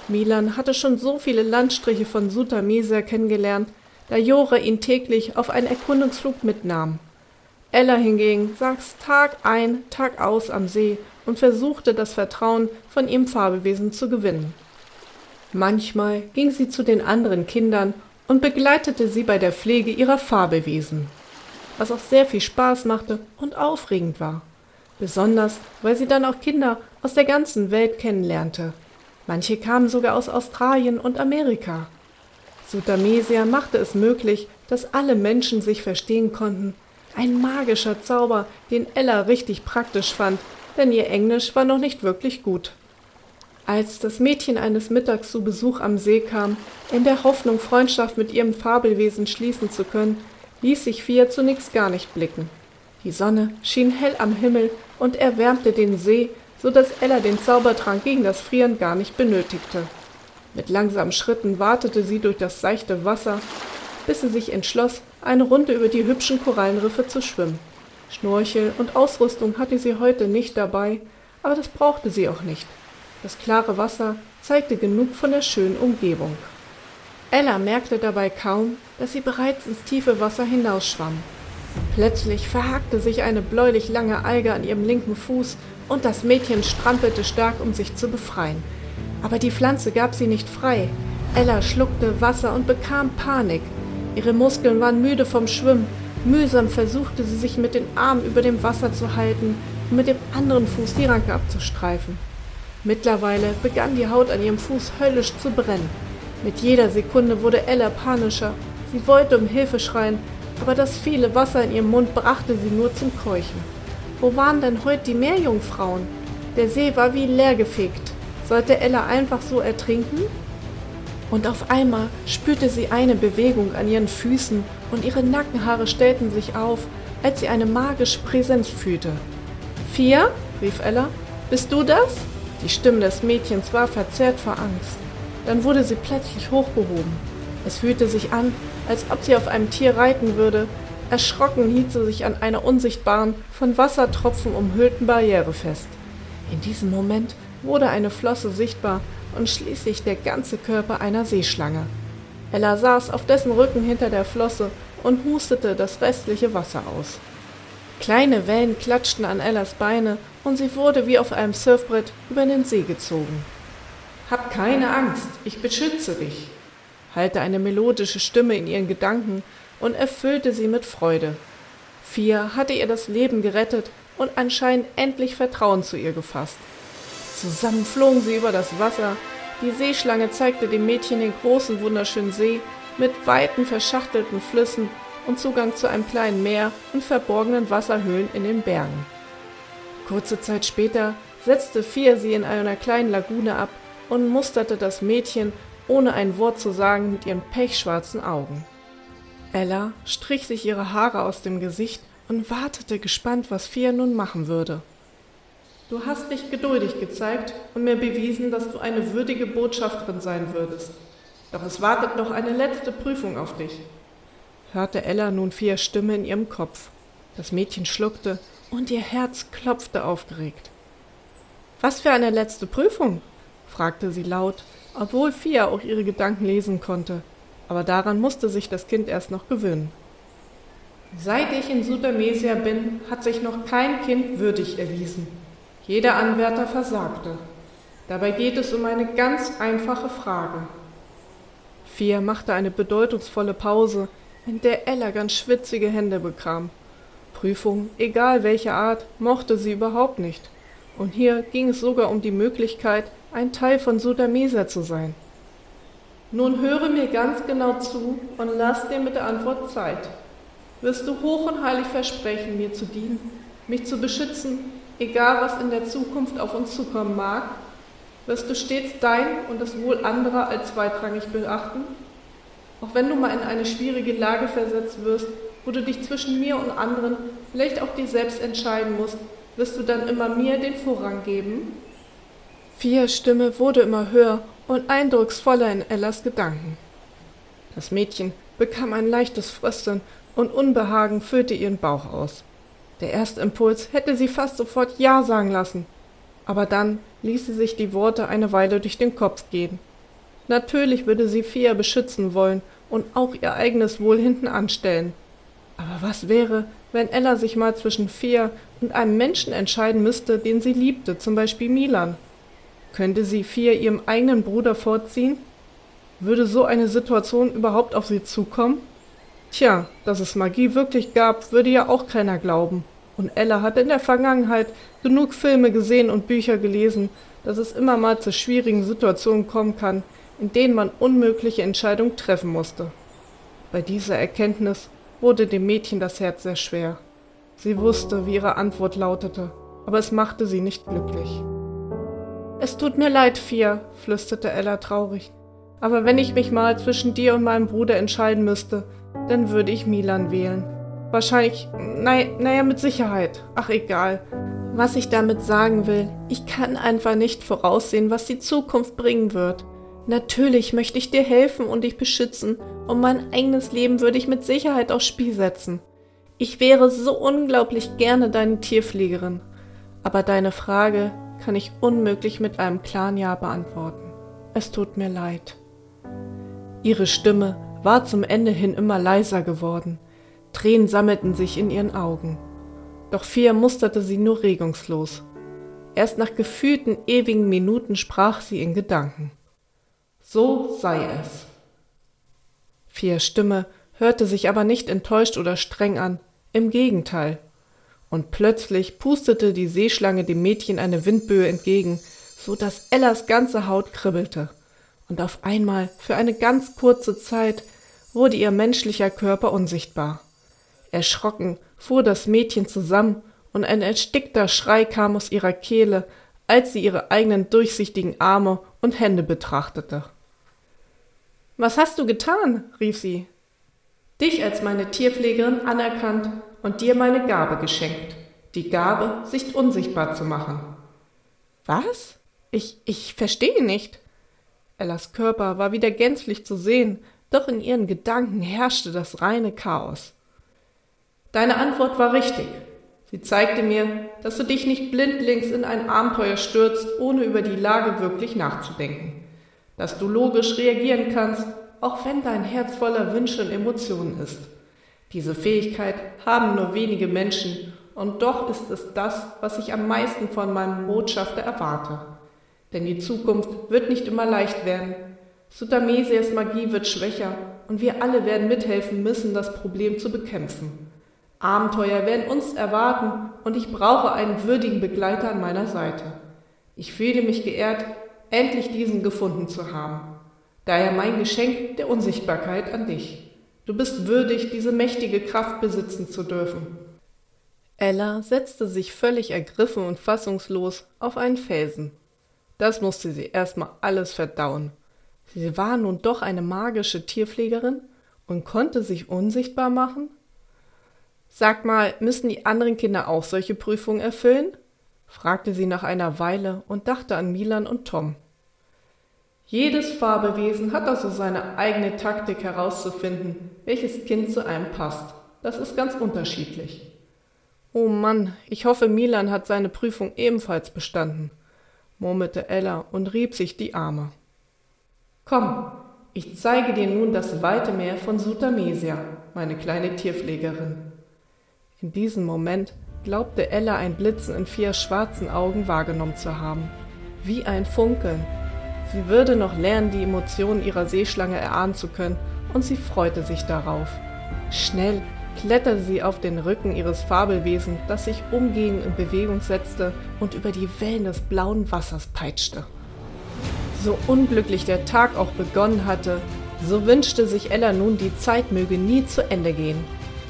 Milan hatte schon so viele Landstriche von Sutamesia kennengelernt, da Jore ihn täglich auf einen Erkundungsflug mitnahm. Ella hingegen saß Tag ein, Tag aus am See und versuchte das Vertrauen von ihrem Fabelwesen zu gewinnen. Manchmal ging sie zu den anderen Kindern und begleitete sie bei der Pflege ihrer Fabelwesen, was auch sehr viel Spaß machte und aufregend war, besonders weil sie dann auch Kinder aus der ganzen Welt kennenlernte. Manche kamen sogar aus Australien und Amerika. Sutamesia machte es möglich, dass alle Menschen sich verstehen konnten. Ein magischer Zauber, den Ella richtig praktisch fand, denn ihr Englisch war noch nicht wirklich gut. Als das Mädchen eines Mittags zu Besuch am See kam, in der Hoffnung, Freundschaft mit ihrem Fabelwesen schließen zu können, ließ sich Fia zunächst gar nicht blicken. Die Sonne schien hell am Himmel und erwärmte den See, so dass Ella den Zaubertrank gegen das Frieren gar nicht benötigte. Mit langsamen Schritten watete sie durch das seichte Wasser, bis sie sich entschloss, eine Runde über die hübschen Korallenriffe zu schwimmen. Schnorchel und Ausrüstung hatte sie heute nicht dabei, aber das brauchte sie auch nicht. Das klare Wasser zeigte genug von der schönen Umgebung. Ella merkte dabei kaum, dass sie bereits ins tiefe Wasser hinausschwamm. Plötzlich verhakte sich eine bläulich lange Alge an ihrem linken Fuß und das Mädchen strampelte stark, um sich zu befreien. Aber die Pflanze gab sie nicht frei. Ella schluckte Wasser und bekam Panik. Ihre Muskeln waren müde vom Schwimmen. Mühsam versuchte sie sich mit den Armen über dem Wasser zu halten und mit dem anderen Fuß die Ranke abzustreifen. Mittlerweile begann die Haut an ihrem Fuß höllisch zu brennen. Mit jeder Sekunde wurde Ella panischer. Sie wollte um Hilfe schreien, aber das viele Wasser in ihrem Mund brachte sie nur zum Keuchen. Wo waren denn heute die Meerjungfrauen? Der See war wie leergefegt. Sollte Ella einfach so ertrinken? Und auf einmal spürte sie eine Bewegung an ihren Füßen und ihre Nackenhaare stellten sich auf, als sie eine magische Präsenz fühlte. Fia? rief Ella. Bist du das? Die Stimme des Mädchens war verzerrt vor Angst. Dann wurde sie plötzlich hochgehoben. Es fühlte sich an, als ob sie auf einem Tier reiten würde. Erschrocken hielt sie sich an einer unsichtbaren, von Wassertropfen umhüllten Barriere fest. In diesem Moment wurde eine Flosse sichtbar und schließlich der ganze Körper einer Seeschlange. Ella saß auf dessen Rücken hinter der Flosse und hustete das restliche Wasser aus. Kleine Wellen klatschten an Ellas Beine und sie wurde wie auf einem Surfbrett über den See gezogen. Hab keine Angst, ich beschütze dich, hallte eine melodische Stimme in ihren Gedanken und erfüllte sie mit Freude. Fia hatte ihr das Leben gerettet und anscheinend endlich Vertrauen zu ihr gefasst. Zusammen flogen sie über das Wasser. Die Seeschlange zeigte dem Mädchen den großen, wunderschönen See mit weiten, verschachtelten Flüssen und Zugang zu einem kleinen Meer und verborgenen Wasserhöhlen in den Bergen. Kurze Zeit später setzte Fia sie in einer kleinen Lagune ab und musterte das Mädchen, ohne ein Wort zu sagen, mit ihren pechschwarzen Augen. Ella strich sich ihre Haare aus dem Gesicht und wartete gespannt, was Fia nun machen würde. Du hast dich geduldig gezeigt und mir bewiesen, dass du eine würdige Botschafterin sein würdest. Doch es wartet noch eine letzte Prüfung auf dich, hörte Ella nun Fias Stimme in ihrem Kopf. Das Mädchen schluckte und ihr Herz klopfte aufgeregt. Was für eine letzte Prüfung? fragte sie laut, obwohl Fia auch ihre Gedanken lesen konnte, aber daran musste sich das Kind erst noch gewöhnen. Seit ich in Sudamesia bin, hat sich noch kein Kind würdig erwiesen. Jeder Anwärter versagte. Dabei geht es um eine ganz einfache Frage. Fia machte eine bedeutungsvolle Pause, in der Ella ganz schwitzige Hände bekam. Prüfung, egal welcher Art, mochte sie überhaupt nicht. Und hier ging es sogar um die Möglichkeit, ein Teil von Sudamesa zu sein. Nun höre mir ganz genau zu und lass dir mit der Antwort Zeit. Wirst du hoch und heilig versprechen, mir zu dienen, mich zu beschützen, egal was in der Zukunft auf uns zukommen mag? Wirst du stets dein und das Wohl anderer als zweitrangig beachten? Auch wenn du mal in eine schwierige Lage versetzt wirst, wo du dich zwischen mir und anderen, vielleicht auch dir selbst entscheiden musst, wirst du dann immer mir den Vorrang geben? Fias Stimme wurde immer höher und eindrucksvoller in Ellas Gedanken. Das Mädchen bekam ein leichtes Frösteln und Unbehagen füllte ihren Bauch aus. Der erste Impuls hätte sie fast sofort Ja sagen lassen, aber dann ließ sie sich die Worte eine Weile durch den Kopf gehen. Natürlich würde sie Fia beschützen wollen und auch ihr eigenes Wohl hinten anstellen. Aber was wäre, wenn Ella sich mal zwischen Fia und einem Menschen entscheiden müsste, den sie liebte, zum Beispiel Milan? Könnte sie Fia ihrem eigenen Bruder vorziehen? Würde so eine Situation überhaupt auf sie zukommen? Tja, dass es Magie wirklich gab, würde ja auch keiner glauben. Und Ella hat in der Vergangenheit genug Filme gesehen und Bücher gelesen, dass es immer mal zu schwierigen Situationen kommen kann, in denen man unmögliche Entscheidungen treffen musste. Bei dieser Erkenntnis wurde dem Mädchen das Herz sehr schwer. Sie wusste, wie ihre Antwort lautete, aber es machte sie nicht glücklich. Es tut mir leid, Fia, flüsterte Ella traurig. Aber wenn ich mich mal zwischen dir und meinem Bruder entscheiden müsste, dann würde ich Milan wählen. Wahrscheinlich, naja, naja, mit Sicherheit. Ach egal. Was ich damit sagen will, ich kann einfach nicht voraussehen, was die Zukunft bringen wird. Natürlich möchte ich dir helfen und dich beschützen, und mein eigenes Leben würde ich mit Sicherheit aufs Spiel setzen. Ich wäre so unglaublich gerne deine Tierpflegerin. Aber deine Frage kann ich unmöglich mit einem klaren Ja beantworten. Es tut mir leid. Ihre Stimme war zum Ende hin immer leiser geworden. Tränen sammelten sich in ihren Augen. Doch Fia musterte sie nur regungslos. Erst nach gefühlten ewigen Minuten sprach sie in Gedanken. So sei es. Fias Stimme hörte sich aber nicht enttäuscht oder streng an, im Gegenteil. Und plötzlich pustete die Seeschlange dem Mädchen eine Windböe entgegen, so dass Ellas ganze Haut kribbelte. Und auf einmal, für eine ganz kurze Zeit, wurde ihr menschlicher Körper unsichtbar. Erschrocken fuhr das Mädchen zusammen und ein erstickter Schrei kam aus ihrer Kehle, als sie ihre eigenen durchsichtigen Arme und Hände betrachtete. Was hast du getan? rief sie. Dich als meine Tierpflegerin anerkannt und dir meine Gabe geschenkt. Die Gabe, sich unsichtbar zu machen. Was? Ich, ich verstehe nicht. Ellas Körper war wieder gänzlich zu sehen, doch in ihren Gedanken herrschte das reine Chaos. Deine Antwort war richtig. Sie zeigte mir, dass du dich nicht blindlings in ein Abenteuer stürzt, ohne über die Lage wirklich nachzudenken. Dass du logisch reagieren kannst, auch wenn dein Herz voller Wünsche und Emotionen ist. Diese Fähigkeit haben nur wenige Menschen, und doch ist es das, was ich am meisten von meinem Botschafter erwarte. Denn die Zukunft wird nicht immer leicht werden. Sutamesias Magie wird schwächer, und wir alle werden mithelfen müssen, das Problem zu bekämpfen. Abenteuer werden uns erwarten und ich brauche einen würdigen Begleiter an meiner Seite. Ich fühle mich geehrt, endlich diesen gefunden zu haben. Daher mein Geschenk der Unsichtbarkeit an dich. Du bist würdig, diese mächtige Kraft besitzen zu dürfen. Ella setzte sich völlig ergriffen und fassungslos auf einen Felsen. Das musste sie erstmal alles verdauen. Sie war nun doch eine magische Tierpflegerin und konnte sich unsichtbar machen? Sag mal, müssen die anderen Kinder auch solche Prüfungen erfüllen? fragte sie nach einer Weile und dachte an Milan und Tom. Jedes Fabelwesen hat also seine eigene Taktik herauszufinden, welches Kind zu einem passt. Das ist ganz unterschiedlich. Oh Mann, ich hoffe, Milan hat seine Prüfung ebenfalls bestanden, murmelte Ella und rieb sich die Arme. Komm, ich zeige dir nun das weite Meer von Sutamesia, meine kleine Tierpflegerin. In diesem Moment glaubte Ella ein Blitzen in vier schwarzen Augen wahrgenommen zu haben. Wie ein Funkeln. Sie würde noch lernen, die Emotionen ihrer Seeschlange erahnen zu können, und sie freute sich darauf. Schnell kletterte sie auf den Rücken ihres Fabelwesens, das sich umgehend in Bewegung setzte und über die Wellen des blauen Wassers peitschte. So unglücklich der Tag auch begonnen hatte, so wünschte sich Ella nun, die Zeit möge nie zu Ende gehen.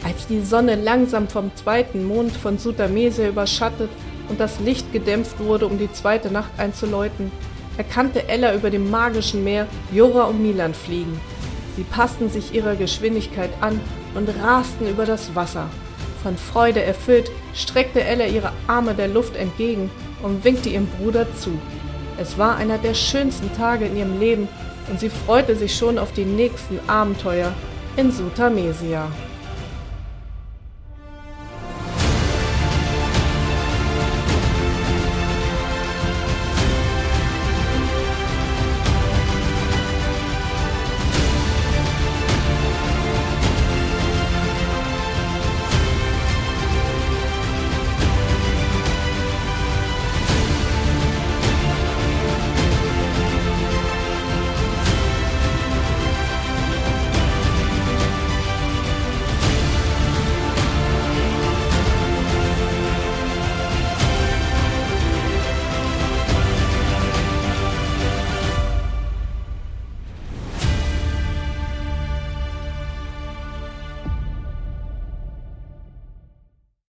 Als die Sonne langsam vom zweiten Mond von Sutamesia überschattet und das Licht gedämpft wurde, um die zweite Nacht einzuläuten, erkannte Ella über dem magischen Meer Jora und Milan fliegen. Sie passten sich ihrer Geschwindigkeit an und rasten über das Wasser. Von Freude erfüllt, streckte Ella ihre Arme der Luft entgegen und winkte ihrem Bruder zu. Es war einer der schönsten Tage in ihrem Leben und sie freute sich schon auf die nächsten Abenteuer in Sutamesia.